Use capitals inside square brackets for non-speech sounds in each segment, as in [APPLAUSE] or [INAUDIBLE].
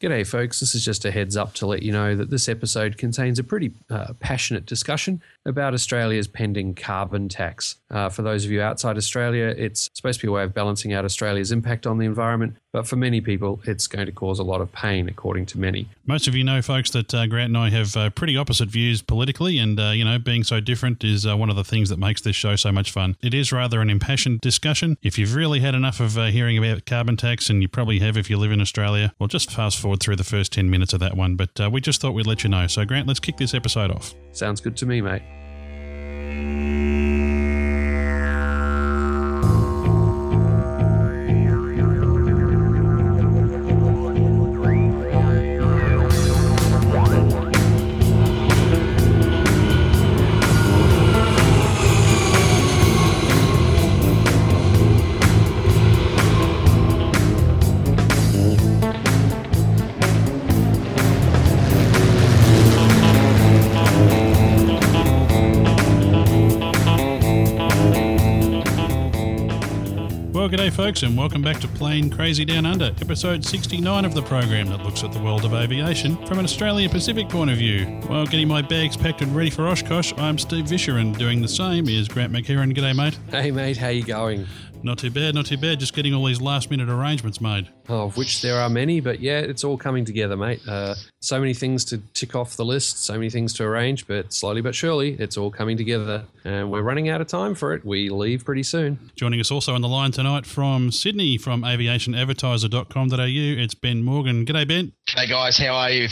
G'day, folks. This is just a heads up to let you know that this episode contains a pretty uh, passionate discussion about Australia's pending carbon tax. Uh, for those of you outside Australia, it's supposed to be a way of balancing out Australia's impact on the environment, but for many people, it's going to cause a lot of pain, according to many. Most of you know, folks, that uh, Grant and I have uh, pretty opposite views politically, and uh, you know, being so different is uh, one of the things that makes this show so much fun. It is rather an impassioned discussion. If you've really had enough of uh, hearing about carbon tax, and you probably have if you live in Australia, well, just fast forward through the first ten minutes of that one. But uh, we just thought we'd let you know. So, Grant, let's kick this episode off. Sounds good to me, mate. Folks, and welcome back to Plane Crazy Down Under, episode 69 of the program that looks at the world of aviation from an Australia Pacific point of view. While getting my bags packed and ready for Oshkosh, I'm Steve Visscher, and doing the same is Grant McHerron. G'day, mate. Hey, mate, how you going? Not too bad, not too bad. Just getting all these last minute arrangements made. Oh, of which there are many, but yeah, it's all coming together, mate. Uh, so many things to tick off the list, so many things to arrange, but slowly but surely, it's all coming together. And we're running out of time for it. We leave pretty soon. Joining us also on the line tonight from Sydney, from aviationadvertiser.com.au, it's Ben Morgan. G'day, Ben. Hey guys, how are you?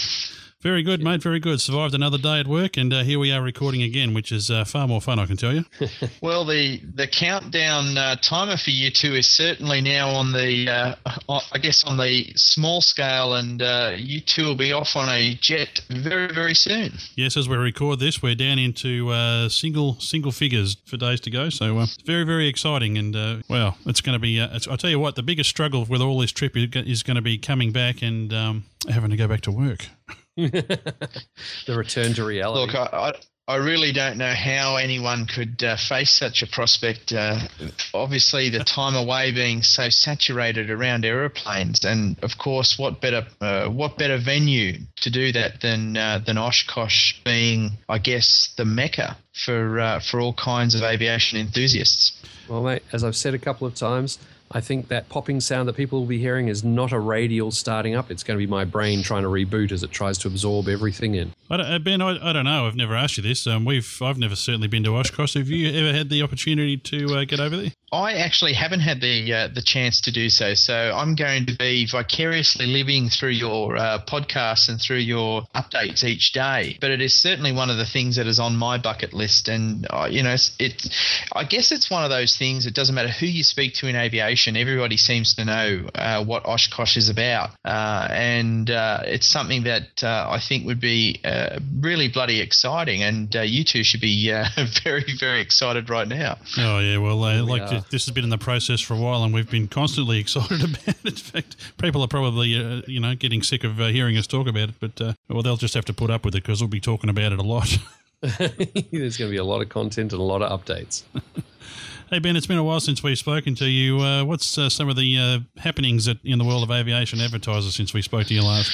Very good, mate. Very good. Survived another day at work, and uh, here we are recording again, which is uh, far more fun, I can tell you. [LAUGHS] Well, the the countdown uh, timer for you two is certainly now on the, uh, I guess, on the small scale, and uh, you two will be off on a jet very, very soon. Yes, as we record this, we're down into uh, single single figures for days to go. So uh, it's very very exciting, and uh, well, it's going to be. Uh, it's, I'll tell you what, the biggest struggle with all this trip is, is going to be coming back and um, having to go back to work. [LAUGHS] The return to reality. Look, I, I, I really don't know how anyone could uh, face such a prospect. Uh, obviously, the time away being so saturated around aeroplanes, and of course, what better uh, what better venue to do that than uh, than Oshkosh being, I guess, the mecca for uh, for all kinds of aviation enthusiasts. Well, mate, as I've said a couple of times, I think that popping sound that people will be hearing is not a radial starting up. It's going to be my brain trying to reboot as it tries to absorb everything in. I uh, ben, I, I don't know. I've never asked you this. Um, we've I've never certainly been to Oshkosh. Have you ever had the opportunity to uh, get over there? I actually haven't had the uh, the chance to do so, so I'm going to be vicariously living through your uh, podcasts and through your updates each day. But it is certainly one of the things that is on my bucket list, and uh, you know, it's, it. I guess it's one of those things. It doesn't matter who you speak to in aviation; everybody seems to know uh, what Oshkosh is about, uh, and uh, it's something that uh, I think would be uh, really bloody exciting. And uh, you two should be uh, [LAUGHS] very, very excited right now. Oh yeah, well, uh, like are. Th- this has been in the process for a while, and we've been constantly [LAUGHS] excited about it. In fact, people are probably uh, you know getting sick of uh, hearing us talk about it, but uh, well, they'll just have to put up with it because we'll be talking about it a lot. [LAUGHS] [LAUGHS] There's going to be a lot of content and a lot of updates. hey Ben, it's been a while since we've spoken to you. Uh, what's uh, some of the uh, happenings at, in the world of aviation advertisers since we spoke to you last?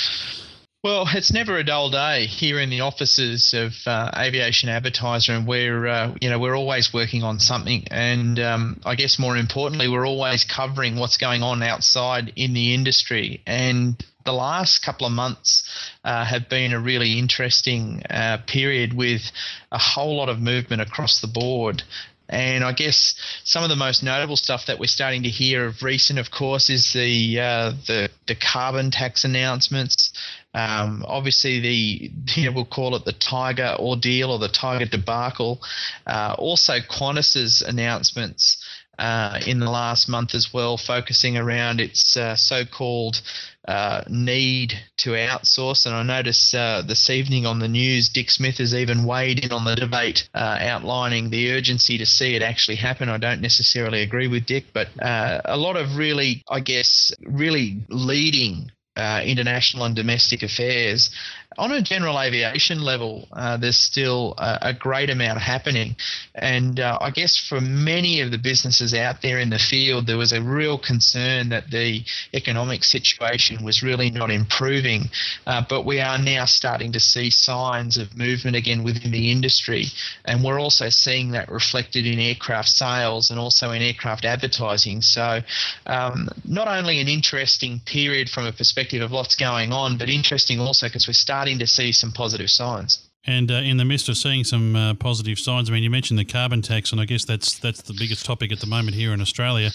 Well, it's never a dull day here in the offices of uh, Aviation Advertiser, and we're uh, you know we're always working on something, and um, I guess more importantly, we're always covering what's going on outside in the industry. And the last couple of months uh, have been a really interesting uh, period with a whole lot of movement across the board. And I guess some of the most notable stuff that we're starting to hear of recent, of course, is the uh, the the carbon tax announcements. Um, obviously, the [LAUGHS] you know, we'll call it the Tiger ordeal or the Tiger debacle. Uh, also, Qantas's announcements uh, in the last month as well, focusing around its uh, so-called uh, need to outsource. And I notice uh, this evening on the news, Dick Smith has even weighed in on the debate, uh, outlining the urgency to see it actually happen. I don't necessarily agree with Dick, but uh, a lot of really, I guess, really leading uh, international and domestic affairs, on a general aviation level, uh, there's still a, a, great amount happening. And uh, I guess for many of the businesses out there in the field, there was a real concern that the economic situation was really not improving. Uh, but we are now starting to see signs of movement again within the industry. And we're also seeing that reflected in aircraft sales and also in aircraft advertising. So, um, not only an interesting period from a perspective of what's going on, but interesting also because we're starting starting to see some positive signs. And uh, in the midst of seeing some uh, positive signs, I mean, you mentioned the carbon tax, and I guess that's that's the biggest topic at the moment here in Australia.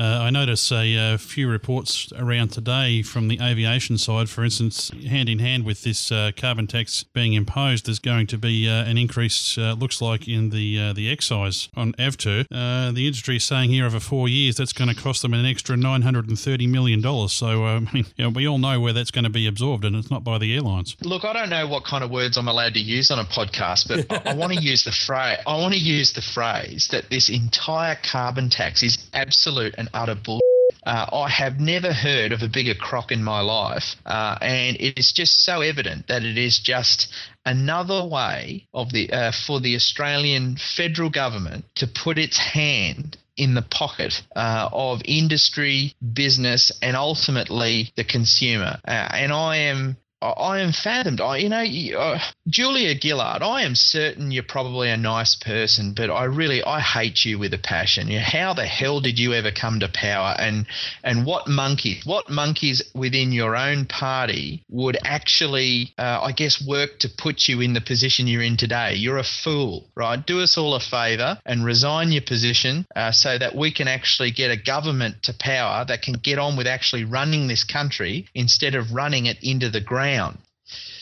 Uh, I notice a, a, few reports around today from the aviation side. For instance, hand in hand with this uh, carbon tax being imposed, there's going to be uh, an increase. Uh, looks like in the uh, the excise on Avtur. Uh, the industry is saying here over four years that's going to cost them an extra nine hundred and thirty million dollars. So [LAUGHS] I mean, you know, we all know where that's going to be absorbed, and it's not by the airlines. Look, I don't know what kind of words I'm allowed to use on a podcast, but I, I want to use the phrase. I want to use the phrase that this entire carbon tax is absolute and utter bull. Uh, I have never heard of a bigger crock in my life, uh, and it is just so evident that it is just another way of the uh, for the Australian federal government to put its hand in the pocket uh, of industry, business, and ultimately the consumer. Uh, and I am I am fathomed. I, you know, uh, Julia Gillard. I am certain you're probably a nice person, but I really I hate you with a passion. You know, how the hell did you ever come to power? And and what monkey, what monkeys within your own party would actually, uh, I guess, work to put you in the position you're in today? You're a fool, right? Do us all a favour and resign your position uh, so that we can actually get a government to power that can get on with actually running this country instead of running it into the ground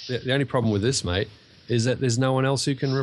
the, the, only problem with this, mate, is that there's no one else who can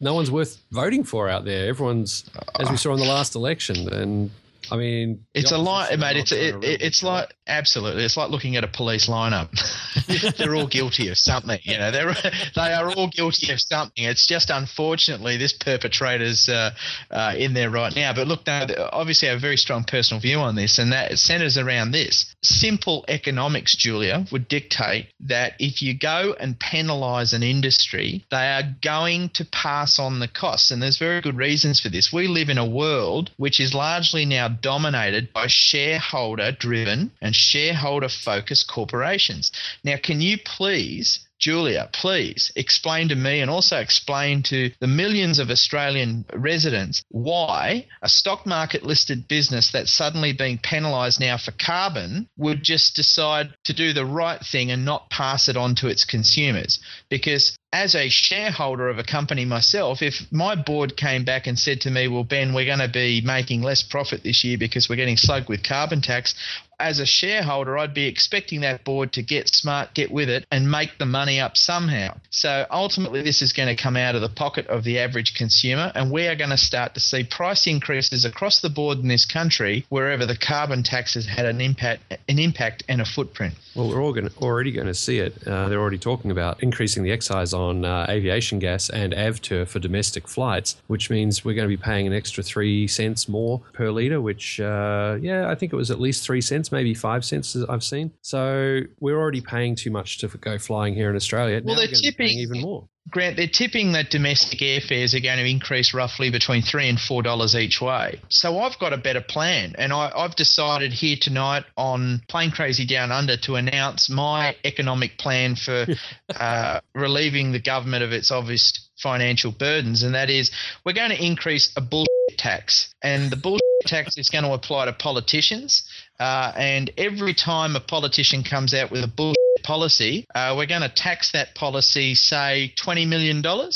no one's worth voting for out there. Everyone's, as we saw in the last election, and I mean, it's a lot, mate. It's it, it's like absolutely. It's like looking at a police lineup. [LAUGHS] [LAUGHS] they're all guilty of something. You know, they're they are all guilty of something. It's just unfortunately this perpetrator's uh, uh, in there right now. But look, no, obviously I have a very strong personal view on this, and that centers around this. Simple economics, Julia, would dictate that if you go and penalise an industry, they are going to pass on the costs, and there's very good reasons for this. We live in a world which is largely now dominated by shareholder driven and shareholder focused corporations. Now, can you please Julia, please explain to me and also explain to the millions of Australian residents why a stock market listed business that's suddenly being penalised now for carbon would just decide to do the right thing and not pass it on to its consumers. Because as a shareholder of a company myself, if my board came back and said to me, Well, Ben, we're going to be making less profit this year because we're getting slugged with carbon tax, as a shareholder, I'd be expecting that board to get smart, get with it, and make the money up somehow. So ultimately, this is going to come out of the pocket of the average consumer, and we are going to start to see price increases across the board in this country wherever the carbon tax has had an impact, an impact and a footprint. Well, we're all going to, already going to see it. Uh, they're already talking about increasing the excise on uh, aviation gas and AVTUR for domestic flights, which means we're going to be paying an extra three cents more per litre, which, uh, yeah, I think it was at least three cents, maybe five cents I've seen. So we're already paying too much to go flying here in Australia. Well, now they're tipping even more. Grant, they're tipping that domestic airfares are going to increase roughly between three and four dollars each way. So I've got a better plan, and I, have decided here tonight on Plane Crazy Down Under to announce my economic plan for [LAUGHS] uh, relieving the government of its obvious financial burdens, and that is we're going to increase a bullshit tax, and the bullshit tax is going to apply to politicians. Uh, and every time a politician comes out with a bullshit policy, uh, we're going to tax that policy, say, $20 million. Oh,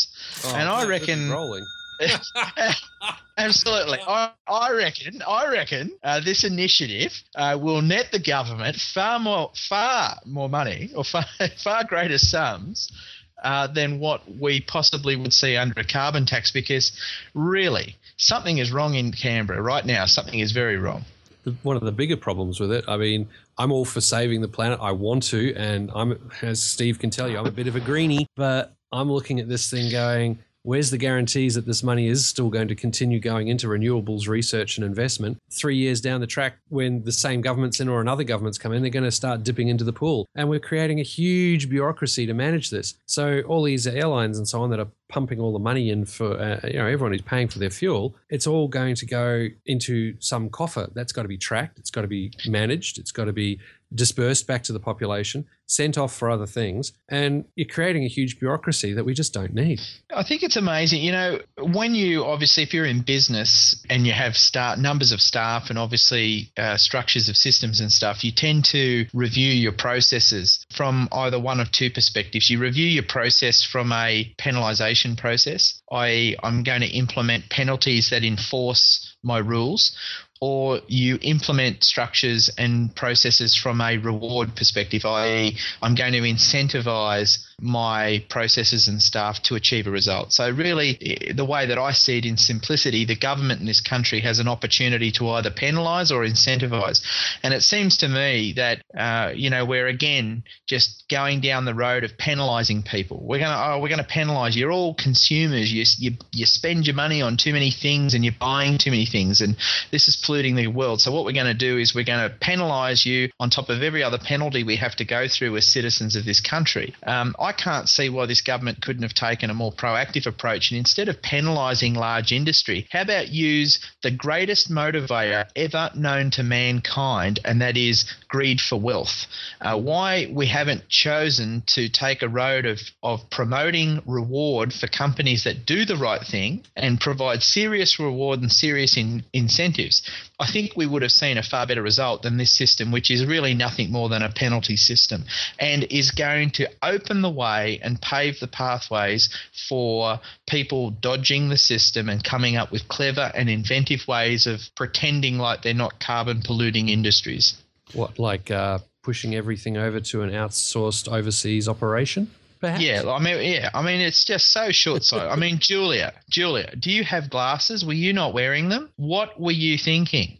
and I reckon. Rolling. [LAUGHS] Absolutely, I, I, reckon. I reckon uh, this initiative uh, will net the government far more, far more money, or far, [LAUGHS] far greater sums uh, than what we possibly would see under a carbon tax. Because really, something is wrong in Canberra right now. Something is very wrong one of the bigger problems with it. I mean, I'm all for saving the planet. I want to, and I'm, as Steve can tell you, I'm a bit of a greenie, but I'm looking at this thing going, Where's the guarantees that this money is still going to continue going into renewables research and investment? Three years down the track, when the same government's in or another government's come in, they're going to start dipping into the pool. And we're creating a huge bureaucracy to manage this. So all these airlines and so on that are pumping all the money in for uh, you know everyone who's paying for their fuel it's all going to go into some coffer that's got to be tracked it's got to be managed it's got to be dispersed back to the population, sent off for other things, and you're creating a huge bureaucracy that we just don't need. I think it's amazing. You know, when you obviously, if you're in business and you have start numbers of staff and obviously uh, structures of systems and stuff, you tend to review your processes from either one of two perspectives. You review your process from a penalisation process. I'm going to implement penalties that enforce my rules or you implement structures and processes from a reward perspective, i.e., I'm going to incentivize my processes and staff to achieve a result. So, really, the way that I see it in simplicity, the government in this country has an opportunity to either penalise or incentivise. And it seems to me that, uh, you know, we're again just going down the road of penalising people. We're going to, oh, we're going to penalise. You're all consumers. You, you, you spend your money on too many things and you're buying too many things. And this is polluting the world. So, what we're going to do is we're going to penalise you on top of every other penalty we have to go through as citizens of this country. Um, I can't see why this government couldn't have taken a more proactive approach and instead of penalising large industry, how about use the greatest motivator ever known to mankind, and that is greed for wealth? Uh, why we haven't chosen to take a road of, of promoting reward for companies that do the right thing and provide serious reward and serious in, incentives. I think we would have seen a far better result than this system, which is really nothing more than a penalty system and is going to open the way and pave the pathways for people dodging the system and coming up with clever and inventive ways of pretending like they're not carbon polluting industries. What, like uh, pushing everything over to an outsourced overseas operation? Perhaps. Yeah, I mean, yeah, I mean, it's just so short-sighted. I mean, [LAUGHS] Julia, Julia, do you have glasses? Were you not wearing them? What were you thinking?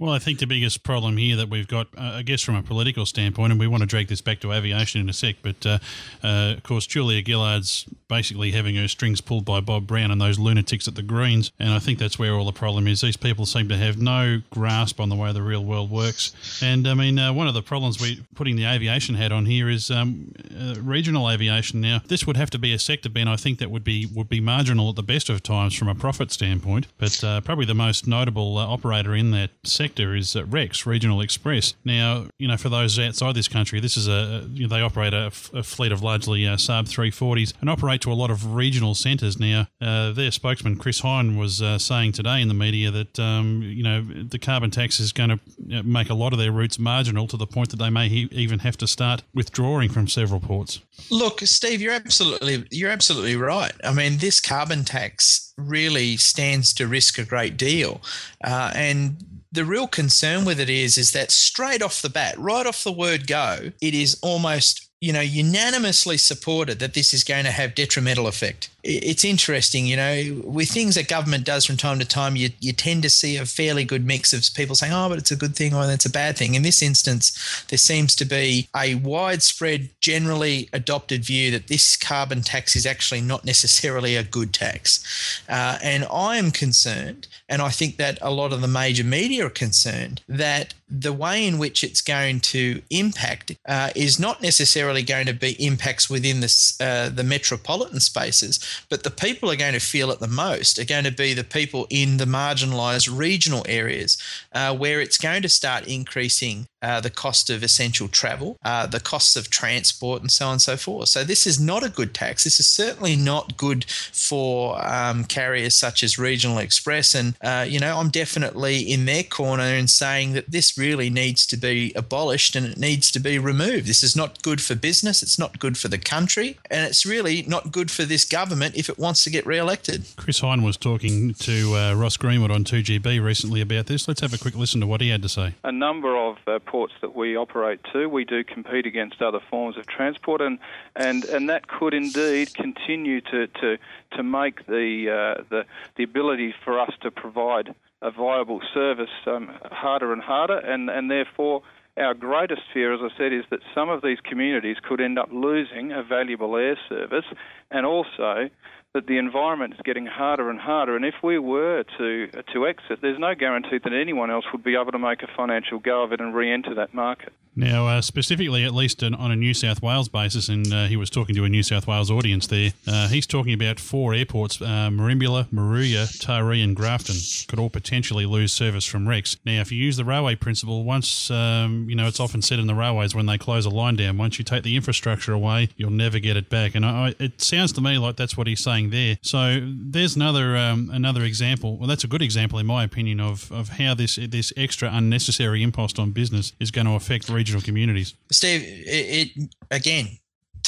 Well, I think the biggest problem here that we've got, uh, I guess, from a political standpoint, and we want to drag this back to aviation in a sec, but uh, uh, of course, Julia Gillard's basically having her strings pulled by Bob Brown and those lunatics at the Greens, and I think that's where all the problem is. These people seem to have no grasp on the way the real world works, and I mean, uh, one of the problems we putting the aviation hat on here is um, uh, regional aviation. Now, this would have to be a sector, Ben. I think that would be would be marginal at the best of times from a profit standpoint, but uh, probably the most notable operator in that sector is uh, Rex Regional Express. Now, you know, for those outside this country, this is a you know, they operate a, fleet of largely uh, Saab 340s and operate to a lot of regional centres. Now, uh, their spokesman Chris Hine was uh, saying today in the media that um, you know the carbon tax is going to make a lot of their routes marginal to the point that they may he- even have to start withdrawing from several ports. Look, Steve, you're absolutely you're absolutely right. I mean, this carbon tax really stands to risk a great deal, uh, and the real concern with it is is that straight off the bat, right off the word go, it is almost you know unanimously supported that this is going to have detrimental effect it's interesting, you know, with things that government does from time to time, you, you tend to see a fairly good mix of people saying, oh, but it's a good thing or that's a bad thing. In this instance, there seems to be a widespread, generally adopted view that this carbon tax is actually not necessarily a good tax. Uh, and I am concerned, and I think that a lot of the major media are concerned, that the way in which it's going to impact uh, is not necessarily going to be impacts within uh, the metropolitan spaces, but the people are going to feel it the most are going to be the people in the marginalised regional areas uh, where it's going to start increasing uh, the cost of essential travel, uh, the costs of transport, and so on and so forth. So, this is not a good tax. This is certainly not good for um, carriers such as Regional Express. And, uh, you know, I'm definitely in their corner in saying that this really needs to be abolished and it needs to be removed. This is not good for business, it's not good for the country, and it's really not good for this government if it wants to get re elected. Chris Hine was talking to uh, Ross Greenwood on 2GB recently about this. Let's have a quick listen to what he had to say. A number of uh, ports that we operate to, we do compete against other forms of transport, and and, and that could indeed continue to to, to make the, uh, the the ability for us to provide a viable service um, harder and harder, and and therefore. Our greatest fear, as I said, is that some of these communities could end up losing a valuable air service and also that the environment is getting harder and harder. And if we were to to exit, there's no guarantee that anyone else would be able to make a financial go of it and re-enter that market. Now, uh, specifically, at least on a New South Wales basis, and uh, he was talking to a New South Wales audience there, uh, he's talking about four airports uh, Merimbula, Moruya, Taree, and Grafton could all potentially lose service from Rex. Now, if you use the railway principle, once, um, you know, it's often said in the railways when they close a line down, once you take the infrastructure away, you'll never get it back. And I, it sounds to me like that's what he's saying there. So there's another um, another example. Well, that's a good example, in my opinion, of, of how this, this extra unnecessary impost on business is going to affect regional communities. Steve, it, it again,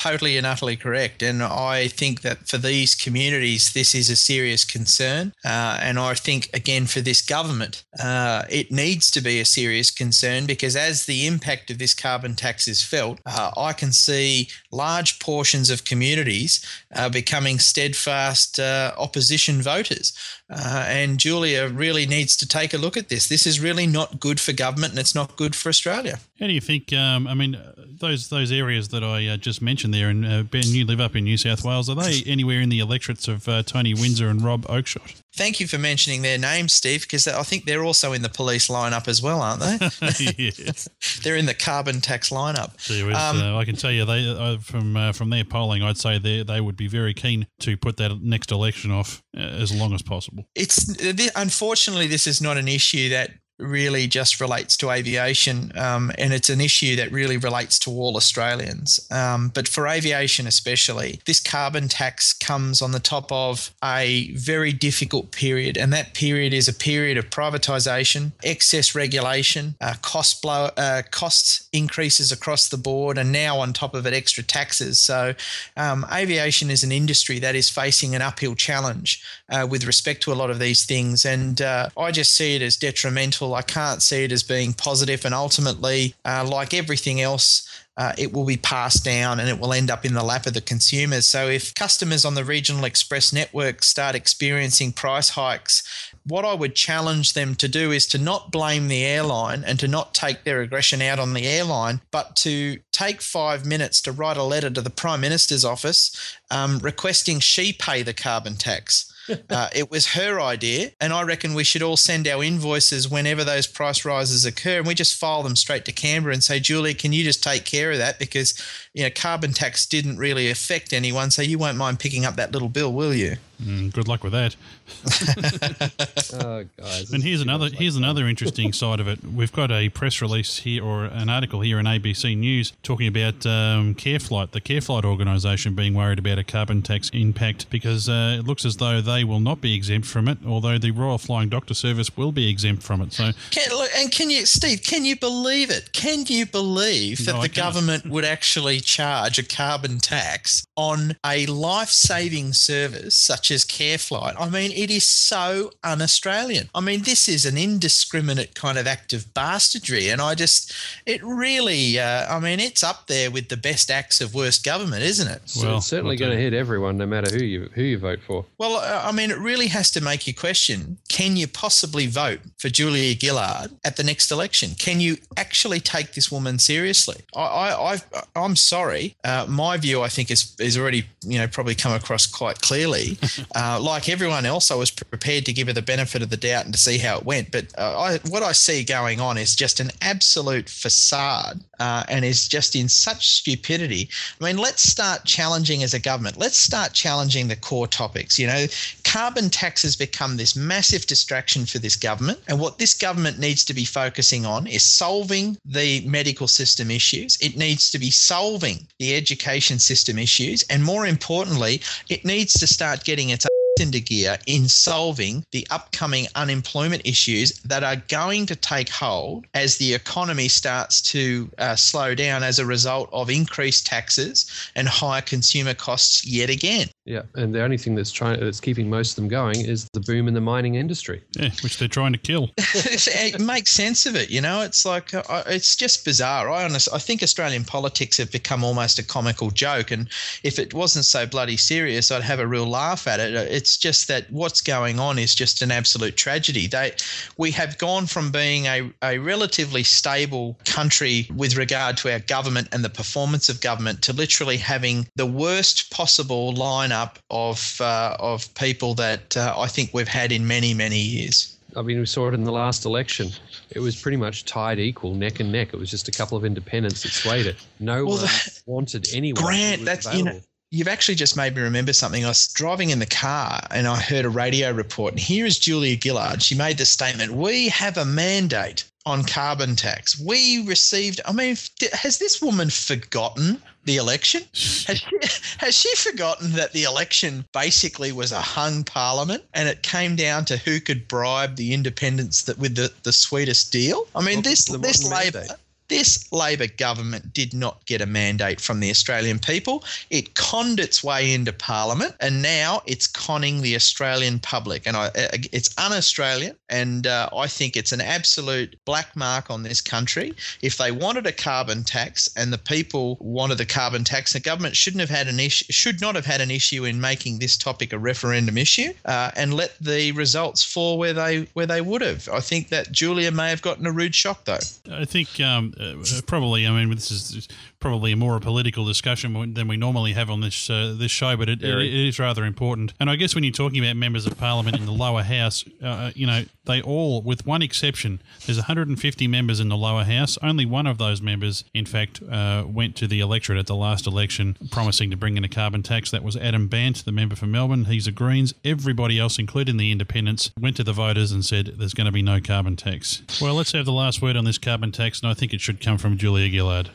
totally and utterly correct. And I think that for these communities, this is a serious concern. Uh, and I think, again, for this government, uh, it needs to be a serious concern because as the impact of this carbon tax is felt, uh, I can see large portions of communities uh, becoming steadfast uh, opposition voters. Uh, and Julia really needs to take a look at this. This is really not good for government and it's not good for Australia. How do you think? Um, I mean, those those areas that I uh, just mentioned there, and uh, Ben, you live up in New South Wales. Are they anywhere in the electorates of uh, Tony Windsor and Rob Oakeshott? Thank you for mentioning their names, Steve, because I think they're also in the police lineup as well, aren't they? [LAUGHS] yes. [LAUGHS] they're in the carbon tax lineup. Um, uh, I can tell you, they uh, from uh, from their polling, I'd say they they would be very keen to put that next election off as long as possible. It's unfortunately this is not an issue that really just relates to aviation, um, and it's an issue that really relates to all Australians. Um, but for aviation, especially, this carbon tax comes on the top of a very difficult period, and that period is a period of privatisation, excess regulation, uh, cost blow, uh, costs increases across the board, and now on top of it, extra taxes. So, um, aviation is an industry that is facing an uphill challenge uh, with respect to a lot of these things, and uh, I just see it as detrimental I can't see it as being positive, and ultimately, uh, like everything else, uh, it will be passed down and it will end up in the lap of the consumers. So, if customers on the regional express network start experiencing price hikes, what I would challenge them to do is to not blame the airline and to not take their aggression out on the airline, but to take five minutes to write a letter to the Prime Minister's office um, requesting she pay the carbon tax. [LAUGHS] uh, it was her idea, and I reckon we should all send our invoices whenever those price rises occur, and we just file them straight to Canberra and say, Julie, can you just take care of that because you know carbon tax didn't really affect anyone, so you won't mind picking up that little bill, will you? Mm, good luck with that. [LAUGHS] oh, guys. And here's another here's another interesting [LAUGHS] side of it. We've got a press release here or an article here in ABC News talking about um, CareFlight, the CareFlight organisation, being worried about a carbon tax impact because uh, it looks as though they will not be exempt from it, although the Royal Flying Doctor Service will be exempt from it. So, can, look, and can you, Steve? Can you believe it? Can you believe that no, the government would actually charge a carbon tax on a life-saving service such as CareFlight? I mean, it is so un-Australian. I mean, this is an indiscriminate kind of act of bastardry, and I just, it really, uh, I mean, it's up there with the best acts of worst government, isn't it? Well, it's certainly going to hit everyone, no matter who you who you vote for. Well, uh, I mean, it really has to make you question: Can you possibly vote for Julia Gillard at the next election? Can you actually take this woman seriously? I, I, am sorry. Uh, my view, I think, is is already you know probably come across quite clearly. [LAUGHS] uh, like everyone else, I was prepared to give her the benefit of the doubt and to see how it went. But uh, I, what I see going on is just an absolute facade uh, and is just in such stupidity. I mean, let's start challenging as a government. Let's start challenging the core topics. You know, carbon tax has become this massive distraction for this government. And what this government needs to be focusing on is solving the medical system issues. It needs to be solving the education system issues. And more importantly, it needs to start getting its into gear in solving the upcoming unemployment issues that are going to take hold as the economy starts to uh, slow down as a result of increased taxes and higher consumer costs yet again. Yeah, and the only thing that's trying that's keeping most of them going is the boom in the mining industry. Yeah, which they're trying to kill. [LAUGHS] it makes sense of it, you know. It's like uh, it's just bizarre. I honestly, I think Australian politics have become almost a comical joke, and if it wasn't so bloody serious, I'd have a real laugh at it. It's It's just that what's going on is just an absolute tragedy. They, we have gone from being a, a relatively stable country with regard to our government and the performance of government to literally having the worst possible lineup of uh, of people that uh, I think we've had in many many years. I mean, we saw it in the last election. It was pretty much tied equal, neck and neck. It was just a couple of independents that swayed it. No well, one the, wanted anyone. Grant, that's available. you know You've actually just made me remember something. I was driving in the car and I heard a radio report. And here is Julia Gillard. She made the statement We have a mandate on carbon tax. We received, I mean, has this woman forgotten the election? Has she, [LAUGHS] has she forgotten that the election basically was a hung parliament and it came down to who could bribe the independents that with the, the sweetest deal? I mean, this, this Labor. This Labor government did not get a mandate from the Australian people. It conned its way into Parliament, and now it's conning the Australian public. And I, it's un-Australian, and uh, I think it's an absolute black mark on this country. If they wanted a carbon tax, and the people wanted the carbon tax, the government shouldn't have had an issue, should not have had an issue in making this topic a referendum issue, uh, and let the results fall where they where they would have. I think that Julia may have gotten a rude shock, though. I think um, uh, probably. I mean, this is probably more a political discussion than we normally have on this uh, this show, but it, it, it is rather important. And I guess when you're talking about members of parliament in the lower house, uh, uh you know, they all, with one exception, there's 150 members in the lower house. Only one of those members, in fact, uh, went to the electorate at the last election, promising to bring in a carbon tax. That was Adam Bandt, the member for Melbourne. He's a Greens. Everybody else, including the independents, went to the voters and said there's going to be no carbon tax. Well, let's have the last word on this carbon tax, and I think it should come from Julia Gillard.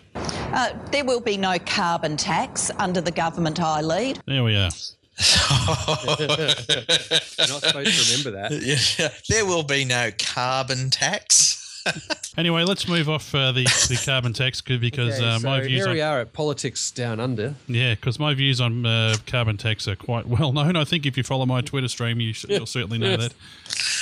Uh, there will be no carbon tax under the government I lead. There we are. You're not supposed to remember that. [LAUGHS] Yeah, there will be no carbon tax. [LAUGHS] anyway, let's move off uh, the, the carbon tax because okay, uh, my so views. Here on, we are at politics down under. Yeah, because my views on uh, carbon tax are quite [LAUGHS] well known. I think if you follow my Twitter stream, you will certainly know that.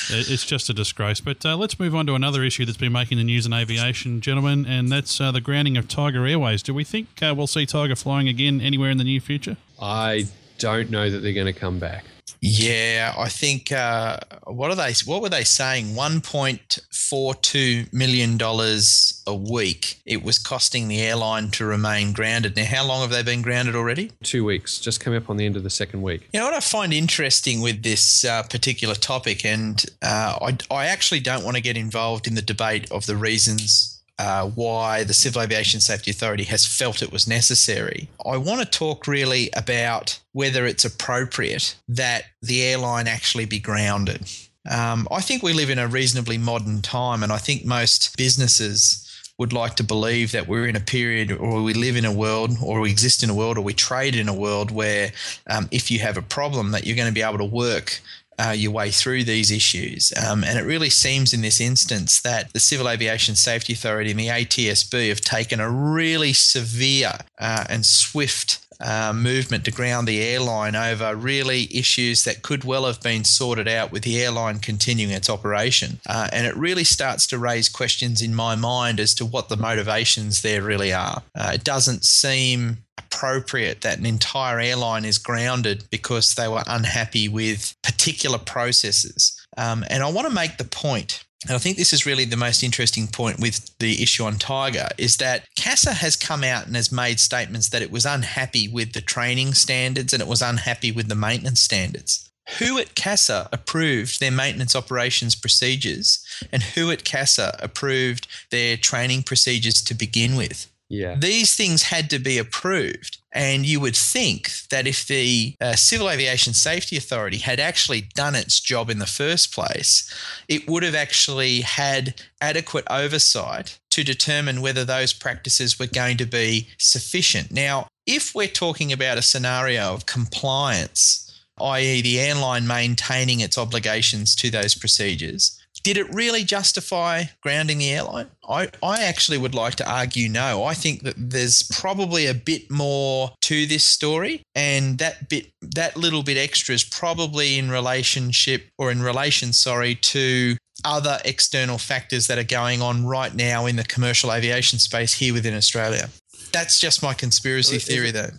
It's just a disgrace. But uh, let's move on to another issue that's been making the news in aviation, gentlemen, and that's uh, the grounding of Tiger Airways. Do we think uh, we'll see Tiger flying again anywhere in the near future? I don't know that they're going to come back. Yeah, I think uh, what are they? What were they saying? One point four two million dollars a week. It was costing the airline to remain grounded. Now, how long have they been grounded already? Two weeks. Just coming up on the end of the second week. You know what I find interesting with this uh, particular topic, and uh, I, I actually don't want to get involved in the debate of the reasons uh, why the Civil Aviation Safety Authority has felt it was necessary. I want to talk really about whether it's appropriate that the airline actually be grounded. Um, I think we live in a reasonably modern time, and I think most businesses would like to believe that we're in a period or we live in a world or we exist in a world or we trade in a world where um, if you have a problem that you're going to be able to work uh, your way through these issues. Um, and it really seems in this instance that the Civil Aviation Safety Authority and the ATSB have taken a really severe uh, and swift uh, movement to ground the airline over really issues that could well have been sorted out with the airline continuing its operation. Uh, and it really starts to raise questions in my mind as to what the motivations there really are. Uh, it doesn't seem appropriate that an entire airline is grounded because they were unhappy with particular processes. Um, and I want to make the point and I think this is really the most interesting point with the issue on Tiger is that CASA has come out and has made statements that it was unhappy with the training standards and it was unhappy with the maintenance standards. Who at CASA approved their maintenance operations procedures and who at CASA approved their training procedures to begin with? Yeah. These things had to be approved. And you would think that if the uh, Civil Aviation Safety Authority had actually done its job in the first place, it would have actually had adequate oversight to determine whether those practices were going to be sufficient. Now, if we're talking about a scenario of compliance, i.e., the airline maintaining its obligations to those procedures, did it really justify grounding the airline? I, I actually would like to argue no. I think that there's probably a bit more to this story, and that bit, that little bit extra is probably in relationship or in relation, sorry, to other external factors that are going on right now in the commercial aviation space here within Australia. that's just my conspiracy theory, though.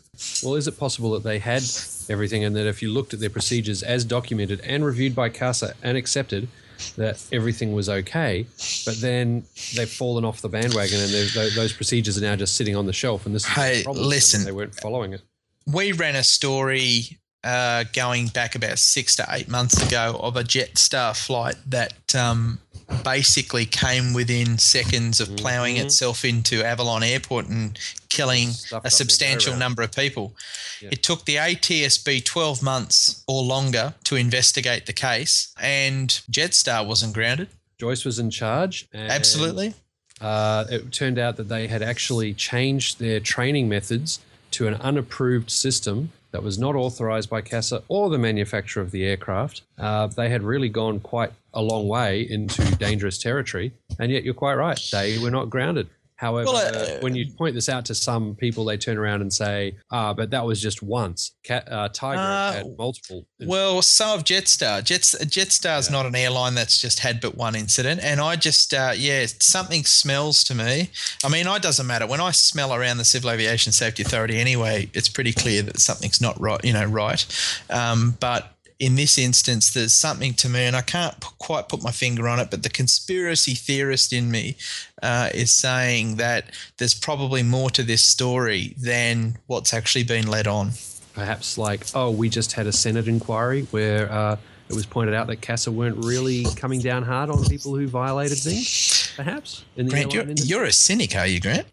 Well, is it possible that they had everything and that if you looked at their procedures as documented and reviewed by CASA and accepted, that everything was okay, but then they've fallen off the bandwagon and those procedures are now just sitting on the shelf and this is Hey, the problem listen. they weren't following it. we ran a story uh, going back about six to eight months ago of a Jetstar flight that um, basically came within seconds of plowing itself into Avalon Airport and killing Stuffed a substantial number of people. Yeah. It took the ATSB 12 months or longer to investigate the case, and Jetstar wasn't grounded. Joyce was in charge. And, Absolutely. Uh, it turned out that they had actually changed their training methods to an unapproved system that was not authorized by CASA or the manufacturer of the aircraft. Uh, they had really gone quite a long way into dangerous territory, and yet you're quite right. They were not grounded. However, Well, uh, when you point this out to some people, they turn around and say, "Ah, but that was just once." Cat, uh, Tiger Uh, had multiple. Well, so of Jetstar. Jets, Jetstar Jetstar's not an airline that's just had but one incident, and I just, uh, yeah, something smells to me. I mean, it doesn't matter when I smell around the Civil Aviation Safety Authority. Anyway, it's pretty clear that something's not right, you know, right. Um, but in this instance, there's something to me, and I can't p- quite put my finger on it. But the conspiracy theorist in me uh, is saying that there's probably more to this story than what's actually been led on. perhaps like, oh, we just had a Senate inquiry where uh, it was pointed out that CASA weren't really coming down hard on people who violated things. Perhaps in the Grant, you're, you're a cynic, are you, Grant?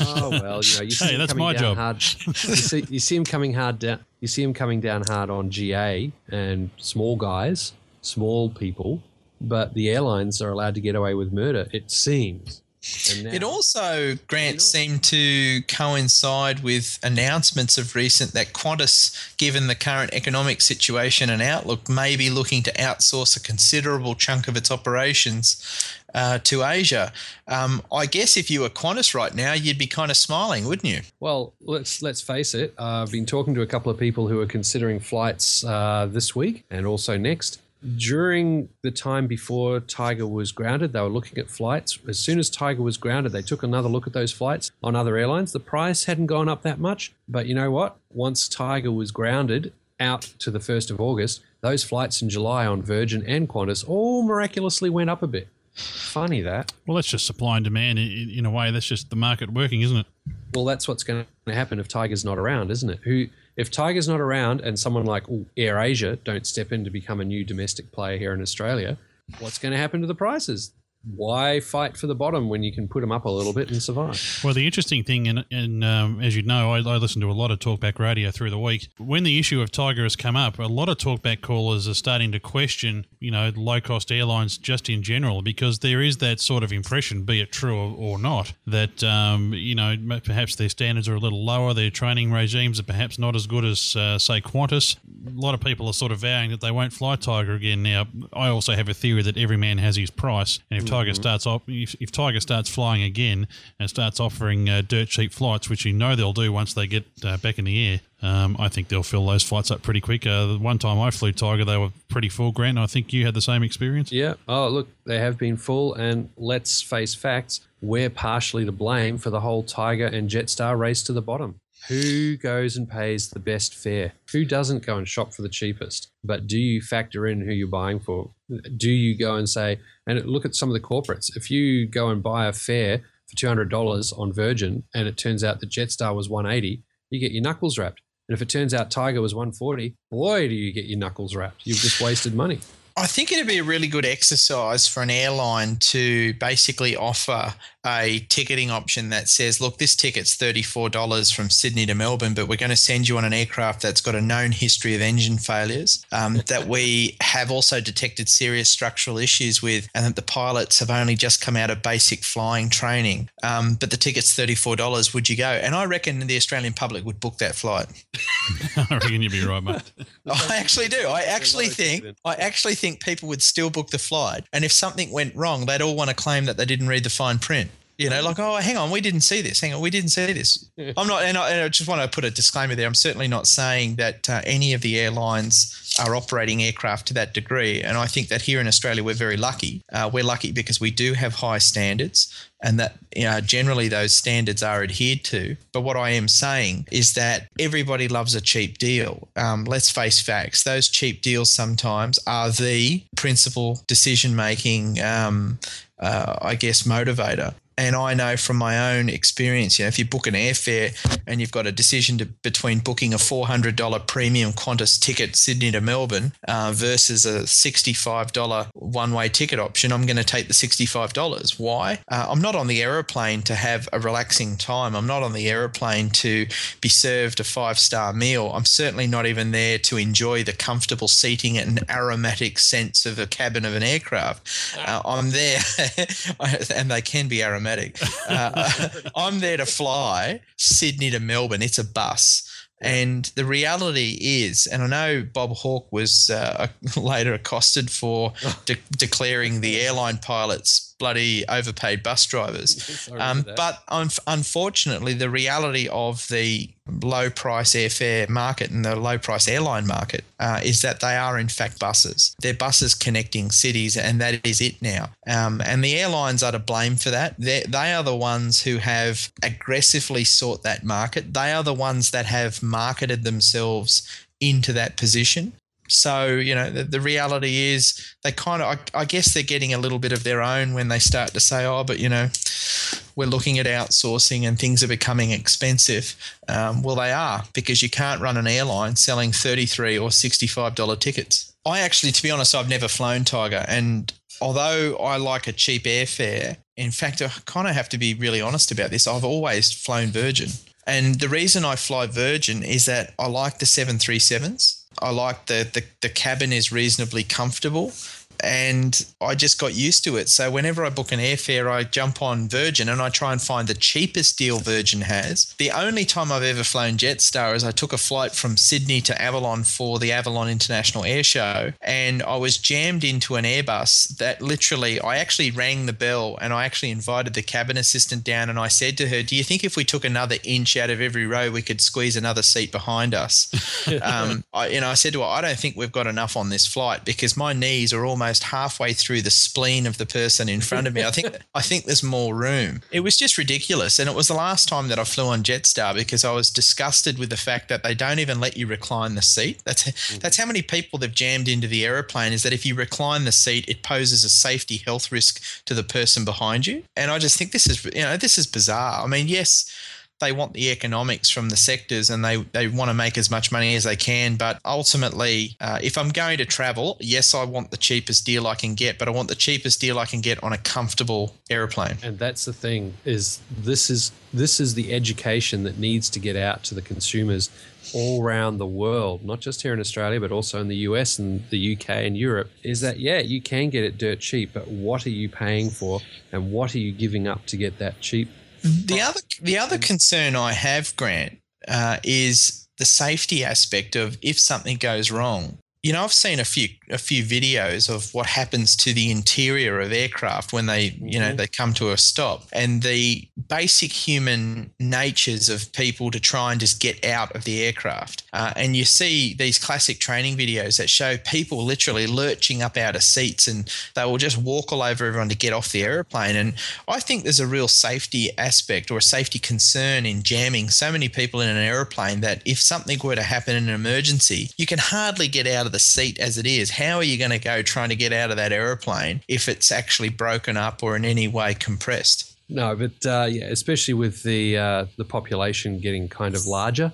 Oh well, you know, you [LAUGHS] see Hey, that's my job. Hard. [LAUGHS] You see, you see him coming hard down. You see him coming down hard on GA and small guys, small people, but the airlines are allowed to get away with murder. It seems. And now, It also, Grant, not? seemed to coincide with announcements of recent that Qantas, given the current economic situation and outlook, may be looking to outsource a considerable chunk of its operations uh, to Asia. Um, I guess if you were Qantas right now, you'd be kind of smiling, wouldn't you? Well, let's let's face it. Uh, I've been talking to a couple of people who are considering flights uh, this week and also next. During the time before Tiger was grounded, they were looking at flights. As soon as Tiger was grounded, they took another look at those flights on other airlines. The price hadn't gone up that much, but you know what? Once Tiger was grounded out to the 1st of August, those flights in July on Virgin and Qantas all miraculously went up a bit. Funny that. Well, that's just supply and demand in, in a way. That's just the market working, isn't it? Well, that's what's going to happen if Tiger's not around, isn't it? Who, if Tiger's not around and someone like ooh, Air Asia don't step in to become a new domestic player here in Australia, what's going to happen to the prices? Why fight for the bottom when you can put them up a little bit and survive? Well, the interesting thing, and, and um, as you know, I, I listen to a lot of talkback radio through the week. When the issue of Tiger has come up, a lot of talkback callers are starting to question, you know, low cost airlines just in general, because there is that sort of impression, be it true or, not, that, um, you know, perhaps their standards are a little lower, their training regimes are perhaps not as good as, uh, say, Qantas. A lot of people are sort of vowing that they won't fly Tiger again. Now, I also have a theory that every man has his price, and if Tiger starts off, if, if Tiger starts flying again and starts offering uh, dirt cheap flights, which you know they'll do once they get uh, back in the air, um, I think they'll fill those flights up pretty quick. Uh, the one time I flew Tiger, they were pretty full. Grant, I think you had the same experience. Yeah. Oh, look, they have been full, and let's face facts. We're partially to blame for the whole Tiger and Jetstar race to the bottom. Who goes and pays the best fare? Who doesn't go and shop for the cheapest? But do you factor in who you're buying for? Do you go and say, and look at some of the corporates. If you go and buy a fare for $200 on Virgin and it turns out that Jetstar was 180, you get your knuckles rapped. And if it turns out Tiger was 140, boy, do you get your knuckles rapped. You've just wasted money. I think it'd be a really good exercise for an airline to basically offer a ticketing option that says, look, this ticket's $34 from Sydney to Melbourne, but we're going to send you on an aircraft that's got a known history of engine failures, um, [LAUGHS] that we have also detected serious structural issues with, and that the pilots have only just come out of basic flying training. Um, but the ticket's $34. Would you go? And I reckon the Australian public would book that flight. [LAUGHS] I reckon you'd be right, mate. [LAUGHS] I actually do. I actually think. I actually think people would still book the flight, and if something went wrong, they'd all want to claim that they didn't read the fine print. You know, like, oh, hang on, we didn't see this. Hang on, we didn't see this. [LAUGHS] I'm not, and I, and I just want to put a disclaimer there. I'm certainly not saying that uh, any of the airlines are operating aircraft to that degree. And I think that here in Australia, we're very lucky. Uh, we're lucky because we do have high standards and that you know, generally those standards are adhered to. But what I am saying is that everybody loves a cheap deal. Um, let's face facts; those cheap deals sometimes are the principal decision making, um, uh, I guess, motivator. And I know from my own experience, you know, if you book an airfare and you've got a decision to, between booking a $400 premium Qantas ticket Sydney to Melbourne uh, versus a $65 one way ticket option, I'm going to take the $65. Why? Uh, I'm not on the aeroplane to have a relaxing time. I'm not on the aeroplane to be served a five star meal. I'm certainly not even there to enjoy the comfortable seating and aromatic sense of a cabin of an aircraft. Uh, I'm there, [LAUGHS] and they can be aromatic uh, [LAUGHS] I'm there to fly Sydney to Melbourne. It's a bus. And the reality is, and I know Bob Hawke was uh, [LAUGHS] later accosted for [LAUGHS] de- declaring the airline pilots bloody overpaid bus drivers. [LAUGHS] Um, but un- unfortunately, the reality of the low price airfare market and the low price airline market uh, is that they are in fact buses. They're buses connecting cities, and that is it now. Um, and the airlines are to blame for that. They're, they are the ones who have aggressively sought that market. They are the ones that have marketed themselves into that position. So, you know, the, the reality is they kind of, I, I, guess they're getting a little bit of their own when they start to say, oh, but, you know, we're looking at outsourcing and things are becoming expensive. Um, well, they are because you can't run an airline selling 33 or $65 tickets. I actually, to be honest, I've never flown Tiger. And although I like a cheap airfare, in fact, I kind of have to be really honest about this. I've always flown Virgin. And the reason I fly Virgin is that I like the 737s I like the, the the cabin is reasonably comfortable and I just got used to it. So whenever I book an airfare, I jump on Virgin and I try and find the cheapest deal Virgin has. The only time I've ever flown Jetstar is I took a flight from Sydney to Avalon for the Avalon International Air Show, and I was jammed into an Airbus that literally I actually rang the bell and I actually invited the cabin assistant down and I said to her, "Do you think if we took another inch out of every row, we could squeeze another seat behind us?" [LAUGHS] um, I, you know, I said to her, "I don't think we've got enough on this flight because my knees are almost." Almost halfway through the spleen of the person in front of me. I think I think there's more room. It was just ridiculous, and it was the last time that I flew on Jetstar because I was disgusted with the fact that they don't even let you recline the seat. That's mm-hmm. that's how many people they've jammed into the aeroplane. Is that if you recline the seat, it poses a safety health risk to the person behind you. And I just think this is you know this is bizarre. I mean, yes they want the economics from the sectors and they, they want to make as much money as they can. But ultimately, uh, if I'm going to travel, yes, I want the cheapest deal I can get, but I want the cheapest deal I can get on a comfortable aeroplane. And that's the thing is this is this is the education that needs to get out to the consumers all around the world, not just here in Australia, but also in the US and the UK and Europe, is that, yeah, you can get it dirt cheap, but what are you paying for and what are you giving up to get that cheap the other the other concern I have, Grant, uh, is the safety aspect of if something goes wrong you know, I've seen a few a few videos of what happens to the interior of aircraft when they, you know, mm-hmm. they come to a stop, and the basic human natures of people to try and just get out of the aircraft. Uh, and you see these classic training videos that show people literally lurching up out of seats, and they will just walk all over everyone to get off the airplane. And I think there's a real safety aspect or a safety concern in jamming so many people in an airplane that if something were to happen in an emergency, you can hardly get out of the seat as it is, how are you going to go trying to get out of that aeroplane if it's actually broken up or in any way compressed? No, but uh, yeah, especially with the uh, the population getting kind of larger.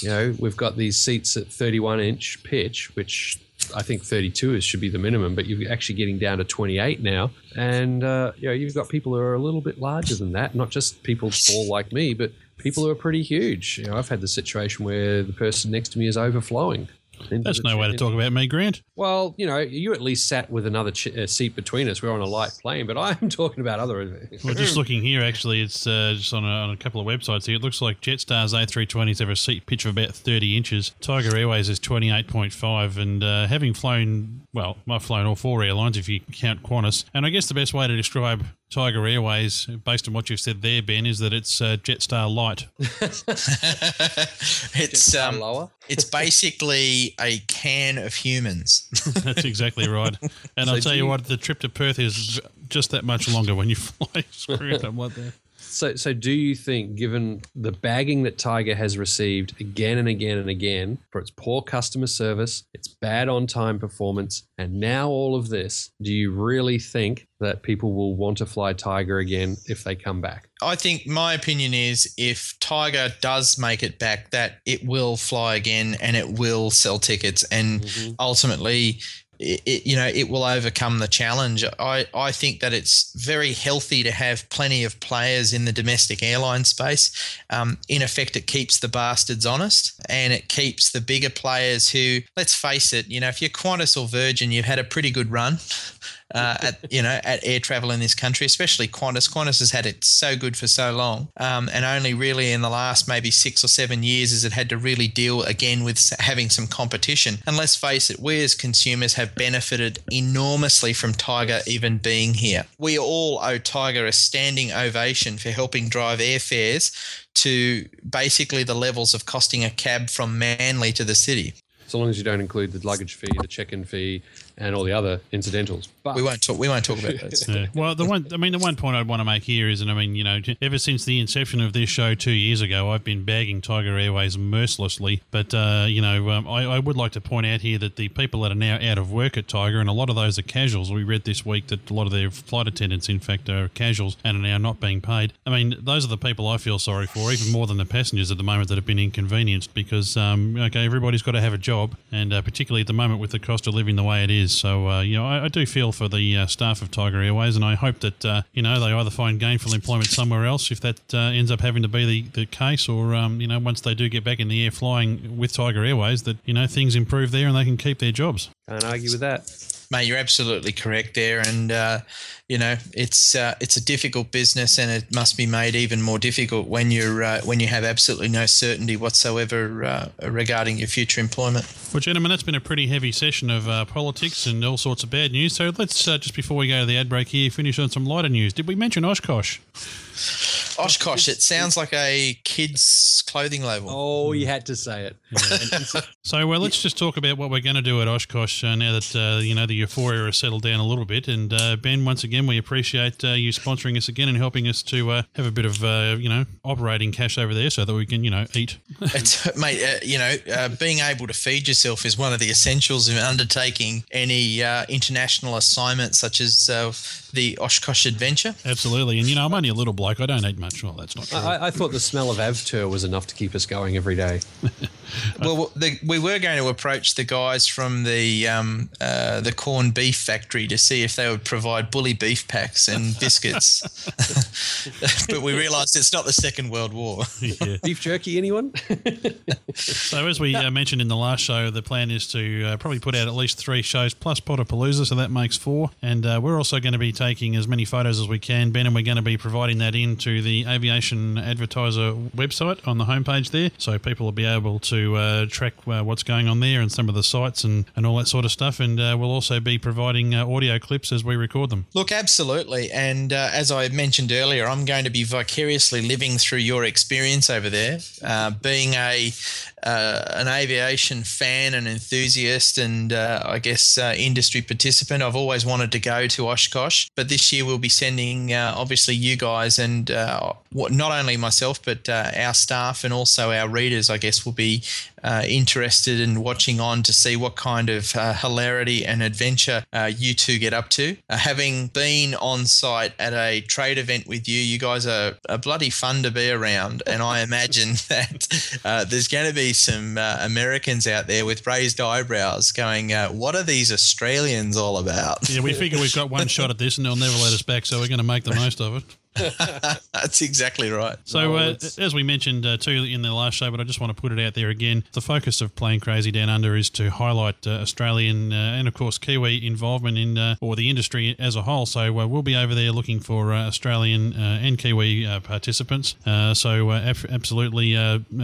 You know, we've got these seats at 31 inch pitch, which I think 32 is should be the minimum, but you're actually getting down to 28 now, and uh, you know you've got people who are a little bit larger than that. Not just people tall like me, but people who are pretty huge. You know, I've had the situation where the person next to me is overflowing That's no way to talk about me, Grant. Well, you know, you at least sat with another ch- uh, seat between us. We're on a light plane, but I'm [LAUGHS] talking about other. Well, just looking here, actually, it's uh, just on a, on a couple of websites here. It looks like Jetstar's A320s have a seat pitch of about 30 inches. Tiger Airways is 28.5. And uh, having flown, well, I've flown all four airlines if you count Qantas. And I guess the best way to describe Tiger Airways, based on what you've said there, Ben, is that it's uh, Jetstar Light. [LAUGHS] [LAUGHS] it's um, lower. it's basically a can of humans. [LAUGHS] That's exactly right. [LAUGHS] And So I'll tell you you- what, the trip to Perth is just that much longer when you fly. Screw it, I'm like that. So, so do you think, given the bagging that Tiger has received again and again and again for its poor customer service, its bad on-time performance, and now all of this, do you really think that people will want to fly Tiger again if they come back? I think my opinion is if Tiger does make it back, that it will fly again and it will sell tickets, and mm-hmm. ultimately. It, it, you know, it will overcome the challenge. I, I think that it's very healthy to have plenty of players in the domestic airline space. Um, in effect, it keeps the bastards honest and it keeps the bigger players who, let's face it, you know, if you're Qantas or Virgin, you've had a pretty good run [LAUGHS] uh, at you know at air travel in this country, especially Qantas. Qantas has had it so good for so long, um, and only really in the last maybe six or seven years has it had to really deal again with having some competition. And let's face it, we as consumers have benefited enormously from Tiger even being here. We all owe Tiger a standing ovation for helping drive airfares to basically the levels of costing a cab from Manly to the city. So long as you don't include the luggage fee, the check-in fee, and all the other incidentals. But We won't talk. We won't talk about [LAUGHS] those. Yeah. Well, the one, I mean, the one point I'd want to make here is, and I mean, you know, ever since the inception of this show two years ago, I've been bagging Tiger Airways mercilessly. But, uh, you know, um, I, I would like to point out here that the people that are now out of work at Tiger, and a lot of those are casuals. We read this week that a lot of their flight attendants, in fact, are casuals and are now not being paid. I mean, those are the people I feel sorry for, even more than the passengers at the moment that have been inconvenienced because, um, okay, everybody's got to have a job, and uh, particularly at the moment with the cost of living the way it is. So, uh, you know, I, I do feel for the uh, staff of Tiger Airways, and I hope that, uh, you know, they either find gainful employment somewhere else if that uh, ends up having to be the, the case, or, um, you know, once they do get back in the air flying with Tiger Airways, that, you know, things improve there and they can keep their jobs. Can't argue with that. Mate, you're absolutely correct there, and uh, you know it's uh, it's a difficult business, and it must be made even more difficult when you're uh, when you have absolutely no certainty whatsoever uh, regarding your future employment. Well, gentlemen, that's been a pretty heavy session of uh, politics and all sorts of bad news. So let's, uh, just before we go to the ad break here, finish on some lighter news. Did we mention Oshkosh? Oshkosh, it sounds like a kid's clothing label. Oh, you had to say it. [LAUGHS] So well, let's just talk about what we're going to do at Oshkosh uh, now that uh, you know the euphoria has settled down a little bit. And uh, Ben, once again, we appreciate uh, you sponsoring us again and helping us to uh, have a bit of uh, you know operating cash over there so that we can you know eat. [LAUGHS] It's, mate, uh, you know, uh, being able to feed yourself is one of the essentials of undertaking any uh, international assignment such as uh, the Oshkosh Adventure. Absolutely, and you know I'm only a little bloke. I don't eat much. Well, that's not true. I, I thought the smell of Avtur was enough to keep us going every day. [LAUGHS] Well, the, we were going to approach the guys from the um, uh, the corned beef factory to see if they would provide bully beef packs and [LAUGHS] biscuits, [LAUGHS] but we realised it's not the Second World War. yeah. Beef jerky, anyone? So as we uh, mentioned in the last show, the plan is to uh, probably put out at least three shows plus Podapalooza, so that makes four. And uh, we're also going to be taking as many photos as we can, Ben, and we're going to be providing that into the Aviation Advertiser website on the homepage there, so people will be able to uh, track uh, what's going on there and some of the sites and, and all that sort of stuff. And uh, we'll also be providing uh, audio clips as we record them. Look, absolutely, and uh, as I mentioned earlier, I'm going to be vicariously living through your experience over there, uh, being a uh, an aviation fan and enthusiast, and uh, I guess uh, industry participant. I've always wanted to go to Oshkosh, but this year we'll be sending uh, obviously you guys and uh, not only myself but uh, our staff and also our readers. I guess will be interested in watching on to see what kind of hilarity and adventure you two get up to. Having been on site at a trade event with you, you guys are, are bloody fun to be around, and I imagine [LAUGHS] that there's going to be some uh, Americans out there with raised eyebrows going, uh, "What are these Australians all about?" Yeah, we figure we've got one shot at this and they'll never let us back, so we're going to make the most of it. [LAUGHS] That's exactly right. So, No, uh, as we mentioned uh, too in the last show, but I just want to put it out there again. The focus of Plane Crazy Down Under is to highlight uh, Australian uh, and, of course, Kiwi involvement in uh, or the industry as a whole. So, uh, we'll be over there looking for uh, Australian uh, and Kiwi uh, participants. Uh, so, uh, ab- absolutely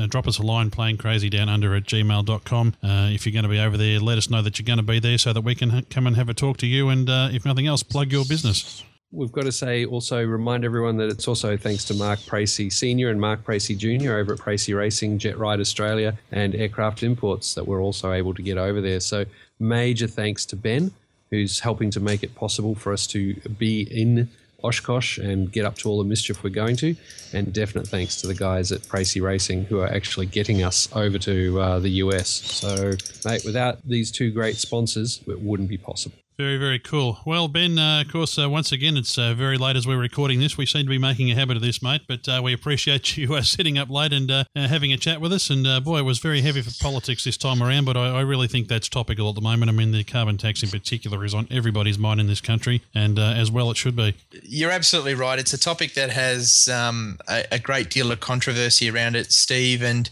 drop us a line, Plane Crazy Down Under at gmail.com. Uh, if you're going to be over there, let us know that you're going to be there so that we can ha- come and have a talk to you and, uh, if nothing else, plug your business. We've got to say, also remind everyone that it's also thanks to Mark Pracey Sr. and Mark Pracey Jr. over at Pracey Racing, Jet Ride Australia, and Aircraft Imports that we're also able to get over there. So, major thanks to Ben, who's helping to make it possible for us to be in Oshkosh and get up to all the mischief we're going to. And definite thanks to the guys at Pracey Racing who are actually getting us over to uh, the US. So, mate, without these two great sponsors, it wouldn't be possible. Very, very cool. Well, Ben, uh, of course, uh, once again, it's uh, very late as we're recording this. We seem to be making a habit of this, mate, but uh, we appreciate [LAUGHS] you uh, sitting up late and uh, having a chat with us. And boy, it was very heavy for politics this time around, but I, I really think that's topical at the moment. I mean, the carbon tax in particular is on everybody's mind in this country, and as well it should be. You're absolutely right. It's a topic that has um, a, a great deal of controversy around it, Steve, and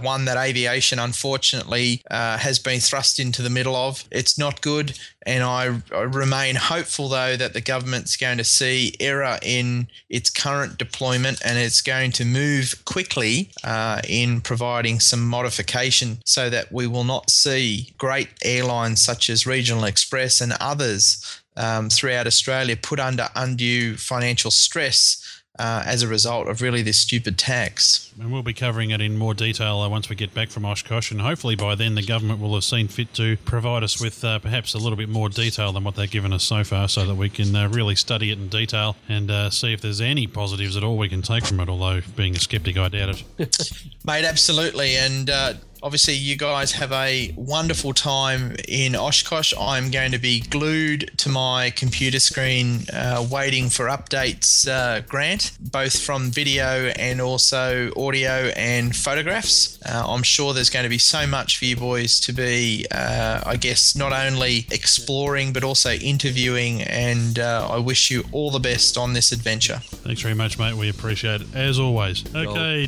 one that aviation unfortunately has been thrust into the middle of. It's not good. And I, I remain hopeful, though, that the government's going to see error in its current deployment and it's going to move quickly uh, in providing some modification so that we will not see great airlines such as Regional Express and others um, throughout Australia put under undue financial stress uh, as a result of really this stupid tax. And we'll be covering it in more detail uh, once we get back from Oshkosh, and hopefully by then the government will have seen fit to provide us with uh, perhaps a little bit more detail than what they've given us so far, so that we can uh, really study it in detail and uh, see if there's any positives at all we can take from it. Although being a skeptic, I doubt it. [LAUGHS] Mate, absolutely. And uh, obviously, you guys have a wonderful time in Oshkosh. I'm going to be glued to my computer screen uh, waiting for updates, uh, Grant, both from video and also audio and photographs. Uh, I'm sure there's going to be so much for you boys to be, uh, I guess, not only exploring but also interviewing. And uh, I wish you all the best on this adventure. Thanks very much, mate. We appreciate it as always. Okay,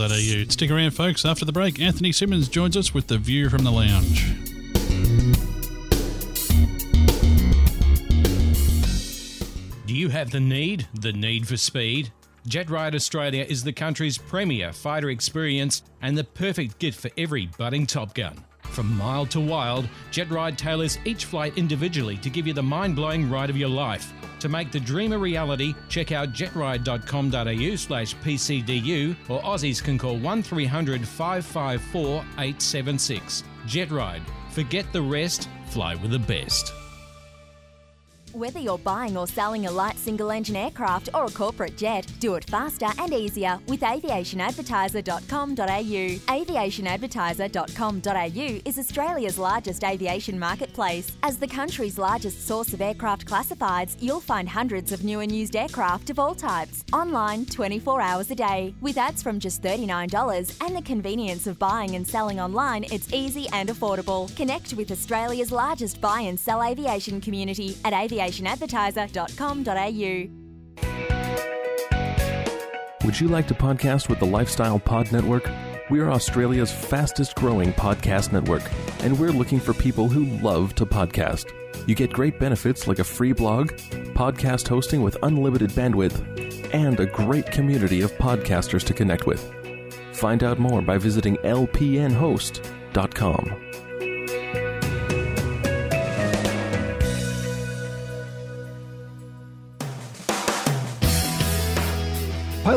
www.aviationadvertiser.com.au. Stick around, folks. After the break, Anthony Simmons joins us with the view from the lounge. Do you have the need? The need for speed? JetRide Australia is the country's premier fighter experience and the perfect gift for every budding Top Gun. From mild to wild, JetRide tailors each flight individually to give you the mind blowing ride of your life. To make the dream a reality, check out jetride.com.au slash PCDU or Aussies can call 1300 554 876. JetRide. Forget the rest, fly with the best. Whether you're buying or selling a light single engine aircraft or a corporate jet, do it faster and easier with aviationadvertiser.com.au. Aviationadvertiser.com.au is Australia's largest aviation marketplace. As the country's largest source of aircraft classifieds, you'll find hundreds of new and used aircraft of all types, online 24 hours a day. With ads from just $39 and the convenience of buying and selling online, it's easy and affordable. Connect with Australia's largest buy and sell aviation community at aviationadvertiser.com.au. Would you like to podcast with the Lifestyle Pod Network? We are Australia's fastest growing podcast network, and we're looking for people who love to podcast. You get great benefits like a free blog, podcast hosting with unlimited bandwidth, and a great community of podcasters to connect with. Find out more by visiting lpnhost.com.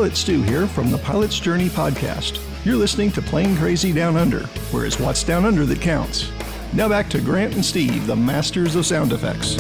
Pilot Stu here from the Pilot's Journey podcast. You're listening to Plane Crazy Down Under, where it's what's down under that counts. Now back to Grant and Steve, the masters of sound effects.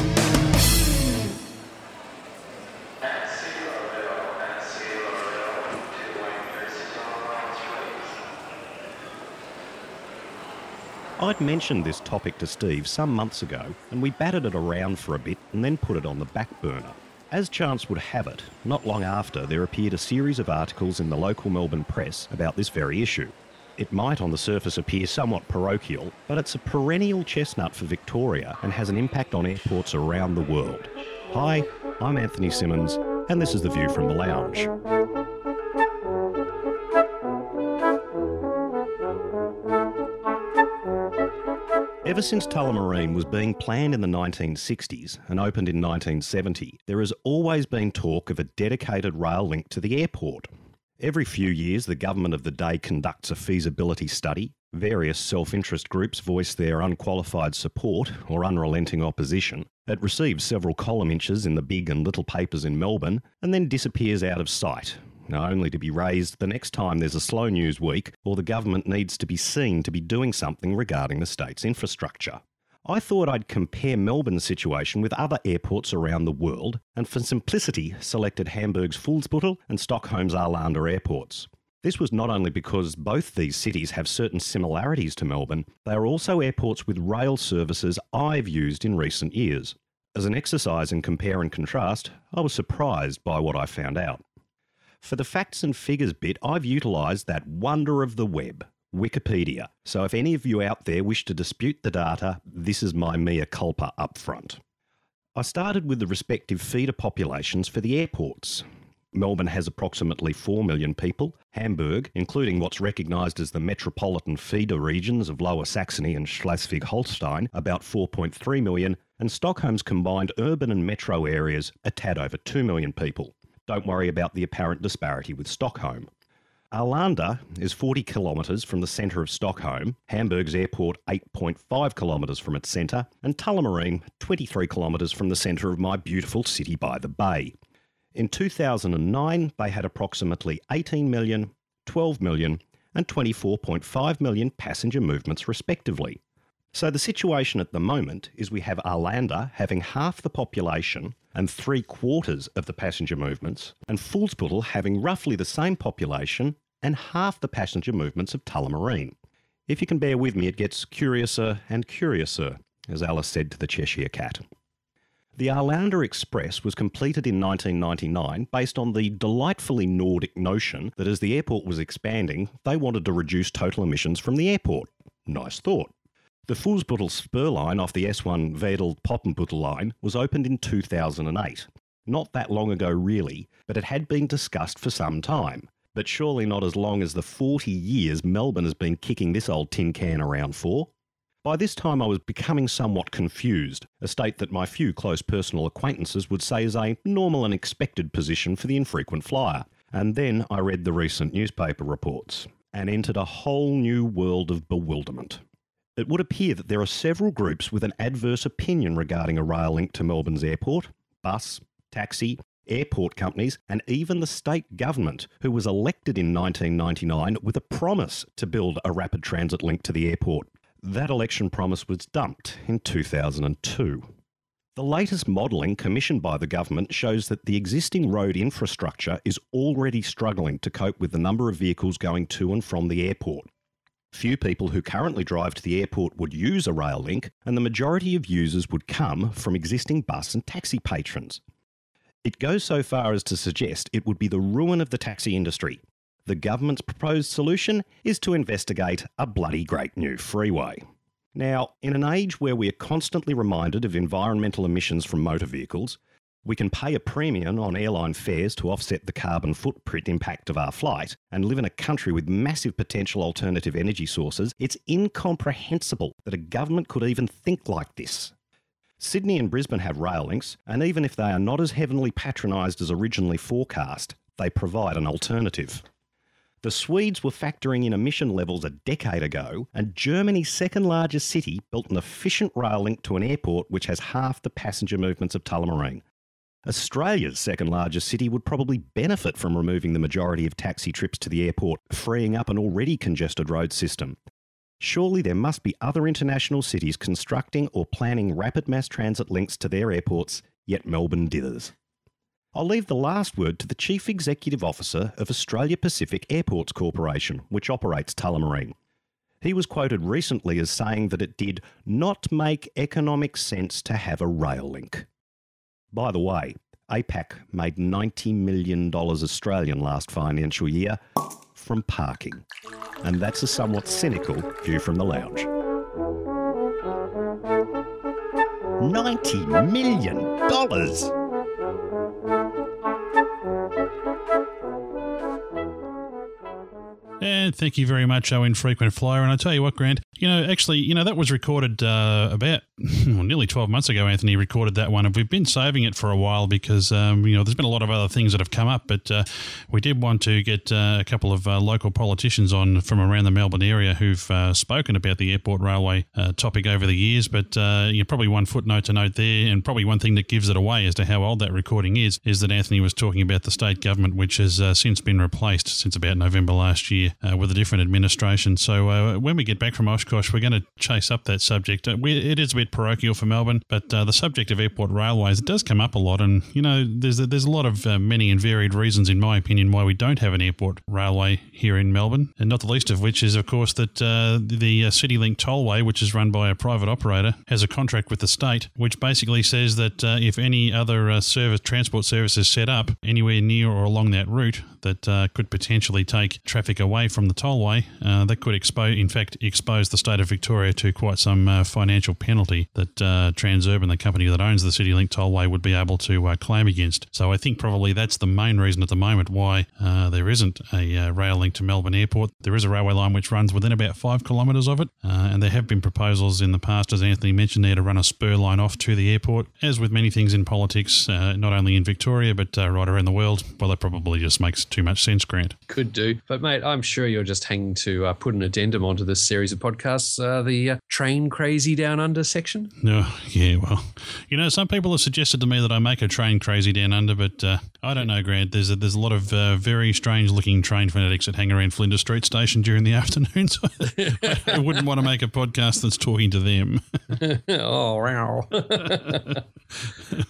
I'd mentioned this topic to Steve some months ago, and we batted it around for a bit and then put it on the back burner. As chance would have it, not long after, there appeared a series of articles in the local Melbourne press about this very issue. It might on the surface appear somewhat parochial, but it's a perennial chestnut for Victoria and has an impact on airports around the world. Hi, I'm Anthony Simmons, and this is The View from the Lounge. Ever since Tullamarine was being planned in the 1960s and opened in 1970, there has always been talk of a dedicated rail link to the airport. Every few years, the government of the day conducts a feasibility study. Various self interest groups voice their unqualified support or unrelenting opposition. It receives several column inches in the big and little papers in Melbourne and then disappears out of sight, only to be raised the next time there's a slow news week or the government needs to be seen to be doing something regarding the state's infrastructure. I thought I'd compare Melbourne's situation with other airports around the world, and for simplicity, selected Hamburg's Fuhlsbüttel and Stockholm's Arlanda airports. This was not only because both these cities have certain similarities to Melbourne, they are also airports with rail services I've used in recent years. As an exercise in compare and contrast, I was surprised by what I found out. For the facts and figures bit, I've utilised that wonder of the web, Wikipedia. So if any of you out there wish to dispute the data, this is my mea culpa up front. I started with the respective feeder populations for the airports. Melbourne has approximately 4 million people. Hamburg, including what's recognised as the metropolitan feeder regions of Lower Saxony and Schleswig Holstein, about 4.3 million, and Stockholm's combined urban and metro areas, a tad over 2 million people. Don't worry about the apparent disparity with Stockholm. Arlanda is 40 kilometres from the centre of Stockholm, Hamburg's airport 8.5 kilometres from its centre, and Tullamarine 23 kilometres from the centre of my beautiful city by the bay. In 2009, they had approximately 18 million, 12 million, and 24.5 million passenger movements respectively. So the situation at the moment is we have Arlanda having half the population and three quarters of the passenger movements, and Fuhlsbüttel having roughly the same population and half the passenger movements of Tullamarine. If you can bear with me, it gets curiouser and curiouser, as Alice said to the Cheshire Cat. The Arlanda Express was completed in 1999 based on the delightfully Nordic notion that as the airport was expanding, they wanted to reduce total emissions from the airport. Nice thought. The Fuhlsbüttel spur line off the S1 Wedel Poppenbüttel line was opened in 2008. Not that long ago, really, but it had been discussed for some time. But surely not as long as the 40 years Melbourne has been kicking this old tin can around for. By this time, I was becoming somewhat confused, a state that my few close personal acquaintances would say is a normal and expected position for the infrequent flyer. And then I read the recent newspaper reports and entered a whole new world of bewilderment. It would appear that there are several groups with an adverse opinion regarding a rail link to Melbourne's airport, bus, taxi, airport companies, and even the state government, who was elected in 1999 with a promise to build a rapid transit link to the airport. That election promise was dumped in 2002. The latest modelling commissioned by the government shows that the existing road infrastructure is already struggling to cope with the number of vehicles going to and from the airport. Few people who currently drive to the airport would use a rail link, and the majority of users would come from existing bus and taxi patrons. It goes so far as to suggest it would be the ruin of the taxi industry. The government's proposed solution is to investigate a bloody great new freeway. Now, in an age where we are constantly reminded of environmental emissions from motor vehicles, we can pay a premium on airline fares to offset the carbon footprint impact of our flight and live in a country with massive potential alternative energy sources. It's incomprehensible that a government could even think like this. Sydney and Brisbane have rail links, and even if they are not as heavily patronised as originally forecast, they provide an alternative. The Swedes were factoring in emission levels a decade ago, and Germany's second largest city built an efficient rail link to an airport which has half the passenger movements of Tullamarine. Australia's second largest city would probably benefit from removing the majority of taxi trips to the airport, freeing up an already congested road system. Surely there must be other international cities constructing or planning rapid mass transit links to their airports, yet Melbourne dithers. I'll leave the last word to the Chief Executive Officer of Australia Pacific Airports Corporation, which operates Tullamarine. He was quoted recently as saying that it did not make economic sense to have a rail link. By the way, APAC made $90 million Australian last financial year from parking. And that's a somewhat cynical view from the lounge. 90 million dollars. And thank you very much, our infrequent flyer. And I tell you what, Grant, you know, actually, you know, that was recorded uh, about [LAUGHS] well, nearly 12 months ago, Anthony recorded that one. And we've been saving it for a while because, um, you know, there's been a lot of other things that have come up. But uh, we did want to get uh, a couple of uh, local politicians on from around the Melbourne area who've uh, spoken about the airport railway uh, topic over the years. But you probably one footnote to note there, and probably one thing that gives it away as to how old that recording is, is that Anthony was talking about the state government, which has since been replaced since about November last year with a different administration. So when we get back from Oshkosh, we're going to chase up that subject. We, it is a bit parochial for Melbourne, but uh, the subject of airport railways it does come up a lot, and you know there's a, there's a lot of uh, many and varied reasons, in my opinion, why we don't have an airport railway here in Melbourne, and not the least of which is, of course, that uh, the uh, CityLink Tollway, which is run by a private operator, has a contract with the state, which basically says that uh, if any other uh, service transport service is set up anywhere near or along that route that uh, could potentially take traffic away from the tollway, that could expose, in fact, expose the state of Victoria to quite some financial penalty that Transurban, the company that owns the CityLink Tollway, would be able to claim against. So I think probably that's the main reason at the moment why there isn't a rail link to Melbourne Airport. There is a railway line which runs within about five kilometres of it, uh, and there have been proposals in the past, as Anthony mentioned, there to run a spur line off to the airport. As with many things in politics, uh, not only in Victoria but uh, right around the world, well, that probably just makes too much sense, Grant. Could do, but mate, I'm sure you're just hanging to uh, put an addendum onto this series of podcasts. Uh, the uh, train crazy down under section. No, yeah, well, you know, some people have suggested to me that I make a train crazy down under, but I don't know, Grant. There's a, there's a lot of very strange looking train fanatics that hang around Flinders Street Station during the [LAUGHS] afternoon. So I wouldn't want to make a podcast that's talking to them. [LAUGHS] oh, wow. [LAUGHS]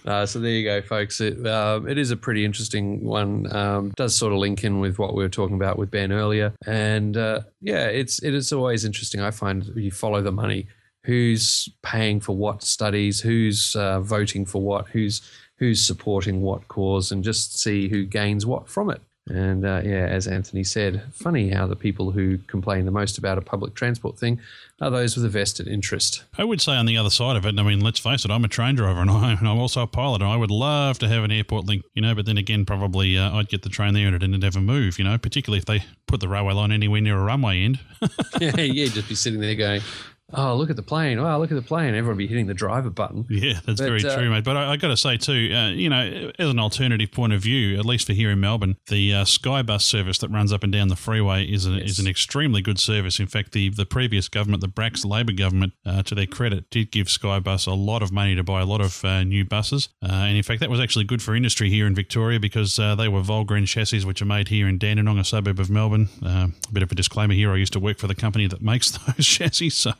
uh, so there you go, folks. It, uh, it is a pretty interesting one. Um, does sort of link in with what we were talking about with Ben earlier. And uh, yeah, it's it is always interesting. I find you follow the money. Who's paying for what studies? Who's uh, voting for what? Who's who's supporting what cause? And just see who gains what from it. And uh, yeah, as Anthony said, funny how the people who complain the most about a public transport thing are those with a vested interest. I would say on the other side of it, I mean, let's face it, I'm a train driver and, [LAUGHS] I, am also a pilot, and I would love to have an airport link, you know, but then again, probably uh, I'd get the train there and it didn't ever move, you know, particularly if they put the railway line anywhere near a runway end. [LAUGHS] [LAUGHS] yeah, yeah, just be sitting there going, oh, look at the plane. Oh, look at the plane. Everyone be hitting the driver button. Yeah, that's but, very uh, true, mate. But I, I got to say, too, uh, you know, as an alternative point of view, at least for here in Melbourne, the uh, Skybus service that runs up and down the freeway is, a, yes. is an extremely good service. In fact, the, the previous government, the Bracks Labor government, uh, to their credit, did give Skybus a lot of money to buy a lot of uh, new buses. Uh, and in fact, that was actually good for industry here in Victoria because they were Volgren chassis, which are made here in Dandenong, a suburb of Melbourne. a bit of a disclaimer here I used to work for the company that makes [LAUGHS] those chassis, so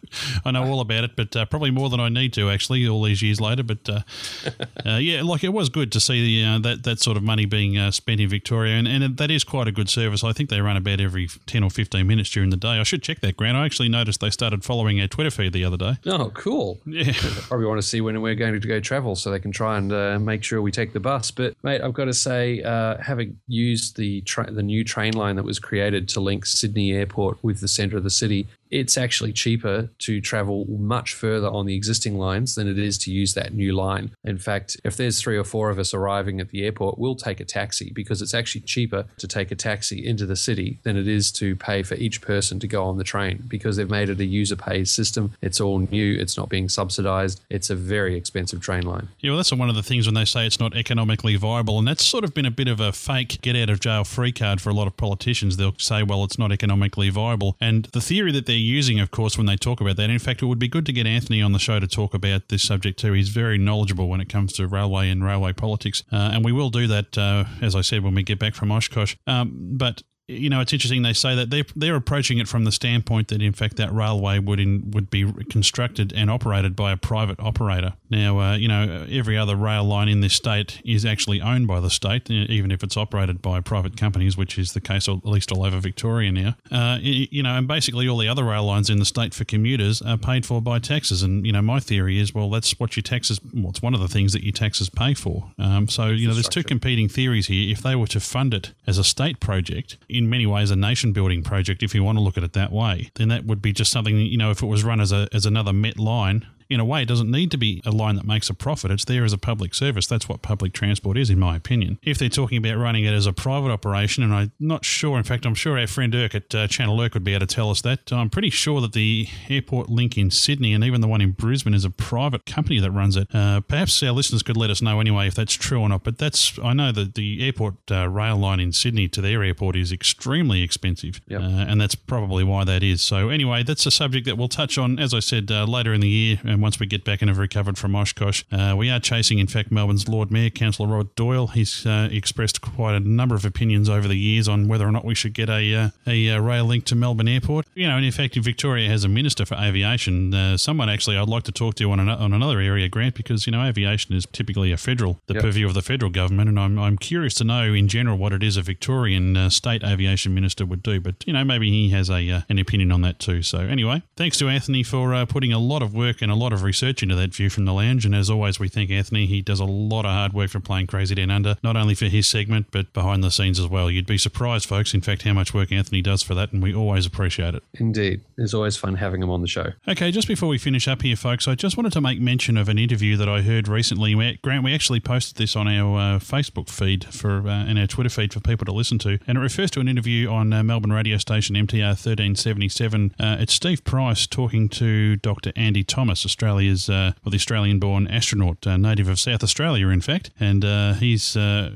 I know all about it, but uh, probably more than I need to actually all these years later. But uh, [LAUGHS] uh, yeah, like it was good to see the, uh, that that sort of money being uh, spent in Victoria, and, and that is quite a good service. I think they run about every ten or fifteen minutes during the day. I should check that, Grant. I actually noticed they started following our Twitter feed the other day. Oh, cool! Yeah, [LAUGHS] probably want to see when we're going to go travel, so they can try and uh, make sure we take the bus. But mate, I've got to say, having used the tra- the new train line that was created to link Sydney Airport with the centre of the city, it's actually cheaper to travel much further on the existing lines than it is to use that new line. In fact, if there's three or four of us arriving at the airport, we'll take a taxi because it's actually cheaper to take a taxi into the city than it is to pay for each person to go on the train because they've made it a user pays system. It's all new, it's not being subsidized. It's a very expensive train line. Yeah, well, that's one of the things when they say it's not economically viable. And that's sort of been a bit of a fake get out of jail free card for a lot of politicians. They'll say, well, it's not economically viable. And the theory that they're using, of course, when they talk about that. In fact, it would be good to get Anthony on the show to talk about this subject too. He's very knowledgeable when it comes to railway and railway politics, uh, and we will do that, uh, as I said, when we get back from Oshkosh. Um, but you know, it's interesting they say that they're, they're approaching it from the standpoint that, in fact, that railway would in, would be constructed and operated by a private operator. Now, uh, you know, every other rail line in this state is actually owned by the state, even if it's operated by private companies, which is the case at least all over Victoria now. Uh, you know, and basically all the other rail lines in the state for commuters are paid for by taxes. And, you know, my theory is, well, that's what your taxes, well, it's one of the things that your taxes pay for. Um, so, you know, there's two competing theories here. If they were to fund it as a state project, in many ways a nation building project, if you want to look at it that way, then that would be just something, you know, if it was run as a as another Met line, in a way, it doesn't need to be a line that makes a profit. It's there as a public service. That's what public transport is, in my opinion. If they're talking about running it as a private operation, and I'm not sure, in fact, I'm sure our friend Irk at uh, Channel Irk would be able to tell us that. I'm pretty sure that the airport link in Sydney and even the one in Brisbane is a private company that runs it. Uh, perhaps our listeners could let us know anyway if that's true or not. But that's I know that the airport uh, rail line in Sydney to their airport is extremely expensive, Yep. uh, and that's probably why that is. So anyway, that's a subject that we'll touch on, as I said, uh, later in the year, and once we get back and have recovered from Oshkosh. Uh, we are chasing, in fact, Melbourne's Lord Mayor, Councillor Robert Doyle. He's uh, expressed quite a number of opinions over the years on whether or not we should get a uh, a uh, rail link to Melbourne Airport. You know, and in fact, if Victoria has a minister for aviation, uh, someone actually I'd like to talk to on, an, on another area, Grant, because you know aviation is typically a federal, the Yep. purview of the federal government, and I'm I'm curious to know in general what it is a Victorian uh, state aviation minister would do. But you know, maybe he has a uh, an opinion on that too. So anyway, thanks to Anthony for uh, putting a lot of work and a lot of research into that view from the lounge. And as always, we thank Anthony. He does a lot of hard work for Plane Crazy Down Under, not only for his segment but behind the scenes as well. You'd be surprised, folks. In fact, how much work Anthony does for that, and we always appreciate it. Indeed. It's always fun having him on the show. Okay, just before we finish up here, folks, I just wanted to make mention of an interview that I heard recently. Grant, we actually posted this on our uh, Facebook feed for uh, and our Twitter feed for people to listen to, and it refers to an interview on uh, Melbourne radio station MTR 1377. Uh, it's Steve Price talking to Dr. Andy Thomas, Australia's uh, well, the Australian-born astronaut, uh, native of South Australia, in fact, and uh, he's uh,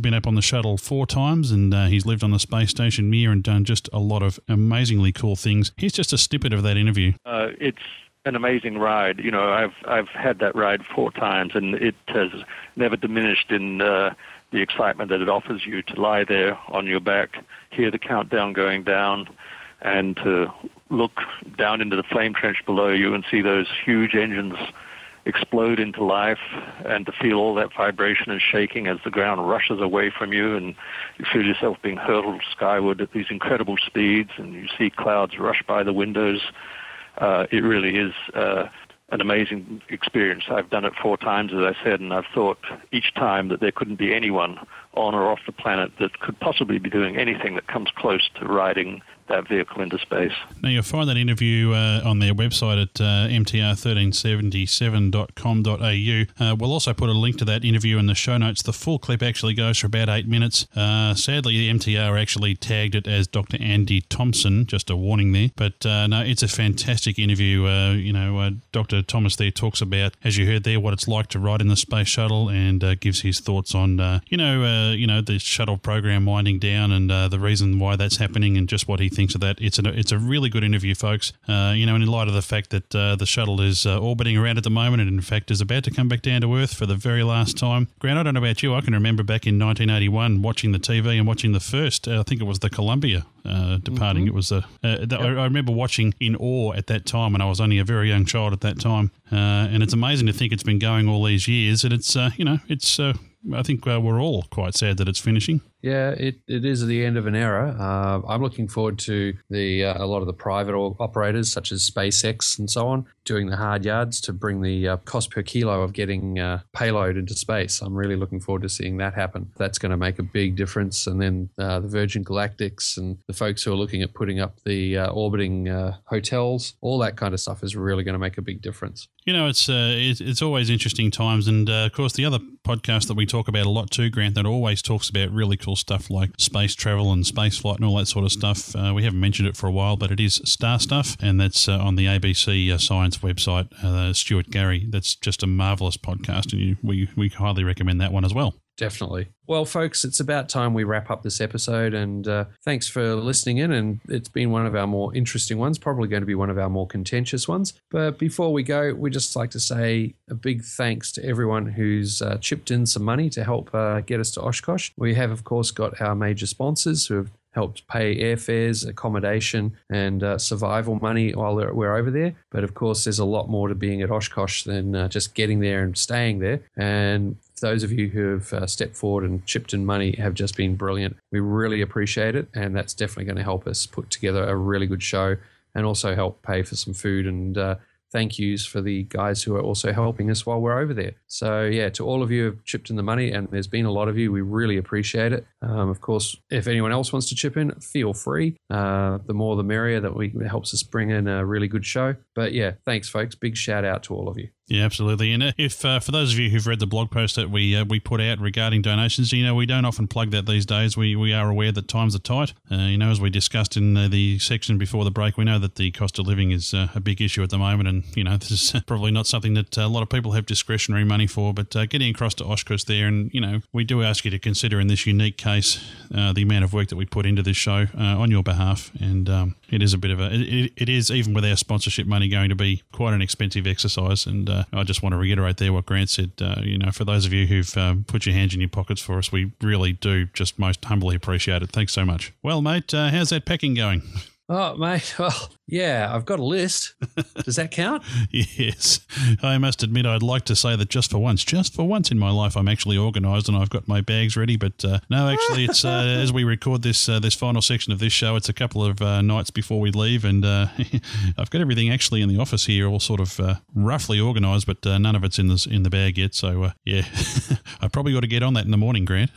been up on the shuttle four times, and uh, he's lived on the space station Mir and done just a lot of amazingly cool things. Here's just a snippet of that interview. uh, it's an amazing ride. You know, I've I've had that ride four times, and it has never diminished in uh, the excitement that it offers you to lie there on your back, hear the countdown going down, and to look down into the flame trench below you and see those huge engines explode into life and to feel all that vibration and shaking as the ground rushes away from you and you feel yourself being hurtled skyward at these incredible speeds and you see clouds rush by the windows. Uh, it really is uh, an amazing experience. I've done it four times, as I said, and I've thought each time that there couldn't be anyone on or off the planet that could possibly be doing anything that comes close to riding that vehicle into space. Now, you'll find that interview uh, on their website at uh, mtr1377.com.au. Uh, we'll also put a link to that interview in the show notes. The full clip actually goes for about eight minutes. Uh, sadly, the MTR actually tagged it as Dr. Andy Thompson, just a warning there. But uh, no, it's a fantastic interview. Uh, you know, Dr. Thomas there talks about, as you heard there, what it's like to ride in the space shuttle and gives his thoughts on, you know, you know, the shuttle program winding down and the reason why that's happening and just what he thinks of that. It's a it's a really good interview, folks. Uh, you know, and in light of the fact that uh, the shuttle is uh, orbiting around at the moment and in fact is about to come back down to Earth for the very last time. Grant, I don't know about you. I can remember back in 1981 watching the TV and watching the first. Uh, I think it was the Columbia uh, departing. It was a. Uh, that I, I remember watching in awe at that time, and I was only a very young child at that time. Uh, and it's amazing to think it's been going all these years, and it's uh, you know it's. Uh, I think uh, we're all quite sad that it's finishing. Yeah, it, it is the end of an era. Uh, I'm looking forward to the uh, a lot of the private operators, such as SpaceX and so on, doing the hard yards to bring the uh, cost per kilo of getting uh, payload into space. I'm really looking forward to seeing that happen. That's going to make a big difference. And then uh, the Virgin Galactics and the folks who are looking at putting up the uh, orbiting hotels, all that kind of stuff is really going to make a big difference. You know, it's uh, it's, always interesting times, and of course, the other podcast that we talk about a lot too, Grant, that always talks about really cool stuff like space travel and space flight and all that sort of stuff. Uh, we haven't mentioned it for a while, but it is Star Stuff, and that's uh, on the ABC uh, Science website. Uh, Stuart Gary, that's just a marvelous podcast, and you, we we highly recommend that one as well. Definitely. Well, folks, it's about time we wrap up this episode. And uh, thanks for listening in. And it's been one of our more interesting ones, probably going to be one of our more contentious ones. But before we go, we'd just like to say a big thanks to everyone who's uh, chipped in some money to help uh, get us to Oshkosh. We have, of course, got our major sponsors who have helped pay airfares, accommodation, and uh, survival money while we're- we're over there. But of course, there's a lot more to being at Oshkosh than uh, just getting there and staying there. And those of you who have uh, stepped forward and chipped in money have just been brilliant. We really appreciate it, and that's definitely going to help us put together a really good show and also help pay for some food and uh, thank yous for the guys who are also helping us while we're over there. So, yeah, to all of you who have chipped in the money, and there's been a lot of you, we really appreciate it. Um, of course, if anyone else wants to chip in, feel free. Uh, the more the merrier, that we helps us bring in a really good show. But yeah, thanks, folks. Big shout out to all of you. Yeah, absolutely. And uh, if uh, for those of you who've read the blog post that we uh, we put out regarding donations, you know we don't often plug that these days. We we are aware that times are tight. Uh, you know, as we discussed in uh, the section before the break, we know that the cost of living is uh, a big issue at the moment, and you know [LAUGHS] this is probably not something that a lot of people have discretionary money for. But getting across to Oshkosh there, and you know we do ask you to consider in this unique case the amount of work that we put into this show on your behalf, and um, it is a bit of a it, it is even with our sponsorship money going to be quite an expensive exercise, and I just want to reiterate reiterate there what Grant said. Uh, you know, for those of you who've um, put your hands in your pockets for us, we really do just most humbly appreciate it. Thanks so much. Well, mate, uh, how's that packing going? Oh, mate. [LAUGHS] Well, yeah, I've got a list. Does that count? [LAUGHS] yes. I must admit, I'd like to say that just for once, just for once in my life, I'm actually organised and I've got my bags ready. But uh, no, actually, it's uh, [LAUGHS] as we record this uh, this final section of this show, it's a couple of uh, nights before we leave, and uh, [LAUGHS] I've got everything actually in the office here, all sort of uh, roughly organised, but none of it's in the in the bag yet. So yeah, I probably got to get on that in the morning, Grant.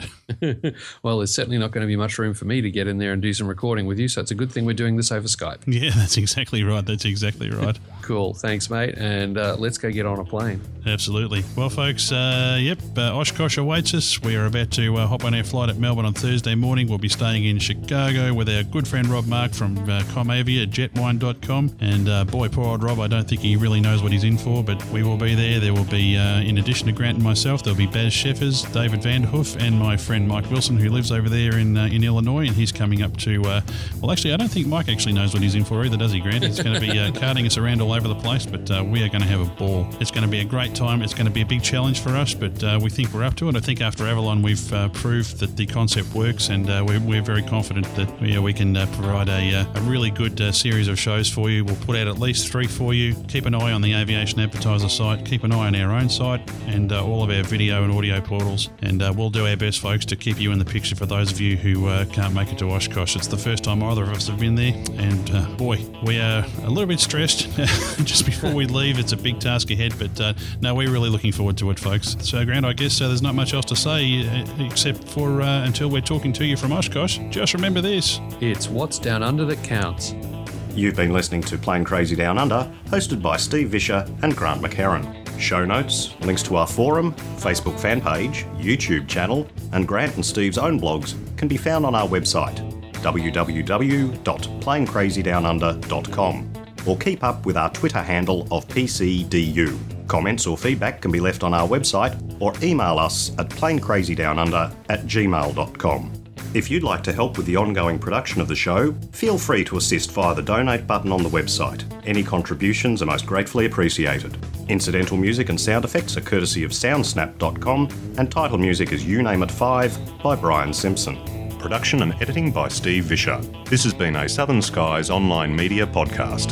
well, there's certainly not going to be much room for me to get in there and do some recording with you, so it's a good thing we're doing this over Skype. Yeah, that's exactly right. That's exactly right. [LAUGHS] cool. Thanks, mate. And uh, let's go get on a plane. Absolutely. Well, folks, uh, yep, uh, Oshkosh awaits us. We are about to uh, hop on our flight at Melbourne on Thursday morning. We'll be staying in Chicago with our good friend Rob Mark from uh, CommAvia at jetwhine.com. And uh, boy, poor old Rob, I don't think he really knows what he's in for, but we will be there. There will be, uh, in addition to Grant and myself, there'll be Baz Sheffers, David Vanderhoof, and my friend Mike Wilson, who lives over there in in Illinois. And he's coming up to, well, actually, I don't think Mike actually knows what he's in for either, does he, Grant? He's going to be carting us around all over the place, but we are going to have a ball. It's going to be a great time. It's going to be a big challenge for us, but uh, we think we're up to it. I think after Avalon, we've uh, proved that the concept works, and uh, we're, we're, very confident that we can uh, provide a, uh, a, really good uh, series of shows for you. We'll put out at least three for you. Keep an eye on the Aviation Advertiser site, keep an eye on our own site, and all of our video and audio portals. And we'll do our best, folks, to keep you in the picture for those of you who can't make it to Oshkosh. It's the first time either of us have been there, and boy, we are a little bit stressed [LAUGHS] just before we leave. It's a big task ahead, but no, we're really looking forward to it, folks. So, Grant, I guess uh, there's not much else to say uh, except for uh, until we're talking to you from Oshkosh. Just remember this it's what's down under that counts. You've been listening to Plane Crazy Down Under, hosted by Steve Visscher and Grant McHerron. Show notes, links to our forum, Facebook fan page, YouTube channel, and Grant and Steve's own blogs can be found on our website www.planecrazydownunder.com or keep up with our Twitter handle of PCDU. Comments or feedback can be left on our website or email us at planecrazydownunder at gmail.com. If you'd like to help with the ongoing production of the show, feel free to assist via the donate button on the website. Any contributions are most gratefully appreciated. Incidental music and sound effects are courtesy of soundsnap.com, and title music is You Name It 5 by Brian Simpson. Production and editing by Steve Visscher. This has been a Southern Skies online media podcast.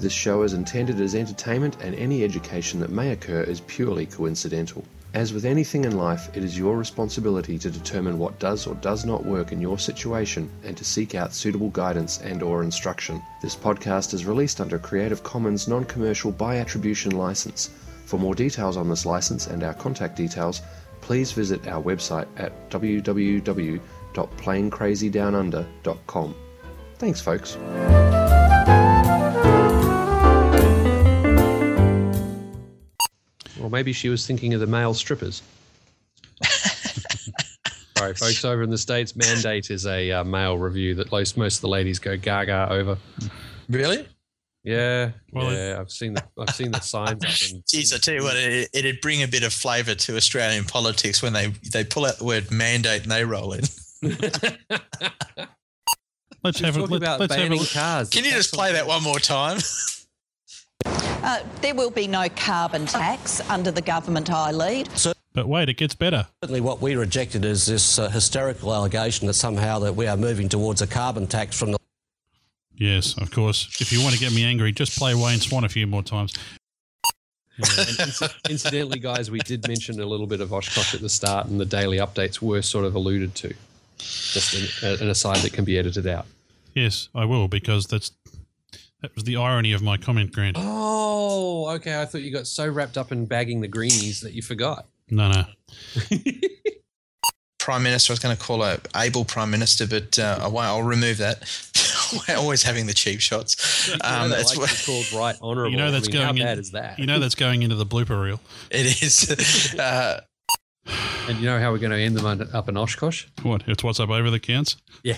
This show is intended as entertainment, and any education that may occur is purely coincidental. As with anything in life, it is your responsibility to determine what does or does not work in your situation and to seek out suitable guidance and or instruction. This podcast is released under a Creative Commons non-commercial by attribution license. For more details on this license and our contact details, please visit our website at www.planecrazydownunder.com. Thanks folks. Or maybe she was thinking of the male strippers. [LAUGHS] Sorry, folks. Over in the states, mandate is a uh, male review that most most of the ladies go gaga over. Really? Yeah, well, yeah. I've seen the I've seen the signs. [LAUGHS] Jeez, I tell you what, it, it'd bring a bit of flavour to Australian politics when they they pull out the word mandate and they roll in. [LAUGHS] let's She's have a let, about let's have a banning cars. Can you just play that one more time? Uh, there will be no carbon tax under the government I lead. But wait, it gets better. Certainly, what we rejected is this uh, hysterical allegation that somehow that we are moving towards a carbon tax from the. Yes, of course. If you want to get me angry, just play Wayne Swan a few more times. Yeah, and inci- [LAUGHS] incidentally, guys, we did mention a little bit of Oshkosh at the start, and the daily updates were sort of alluded to. Just an, an aside that can be edited out. Yes, I will because that's that was the irony of my comment, Grant. Oh, okay. I thought you got so wrapped up in bagging the greenies that you forgot. No, no. [LAUGHS] Prime Minister, I was going to call her able Prime Minister, but uh, I won't, I'll remove that. [LAUGHS] We're always having the cheap shots. You [LAUGHS] know Um, they it's like to be called right honourable. You know that's I mean, going how in. bad is that? You know that's going into the blooper reel. It is. Uh, and you know how we're going to end them up in Oshkosh? What? It's what's up over the counts. Yeah.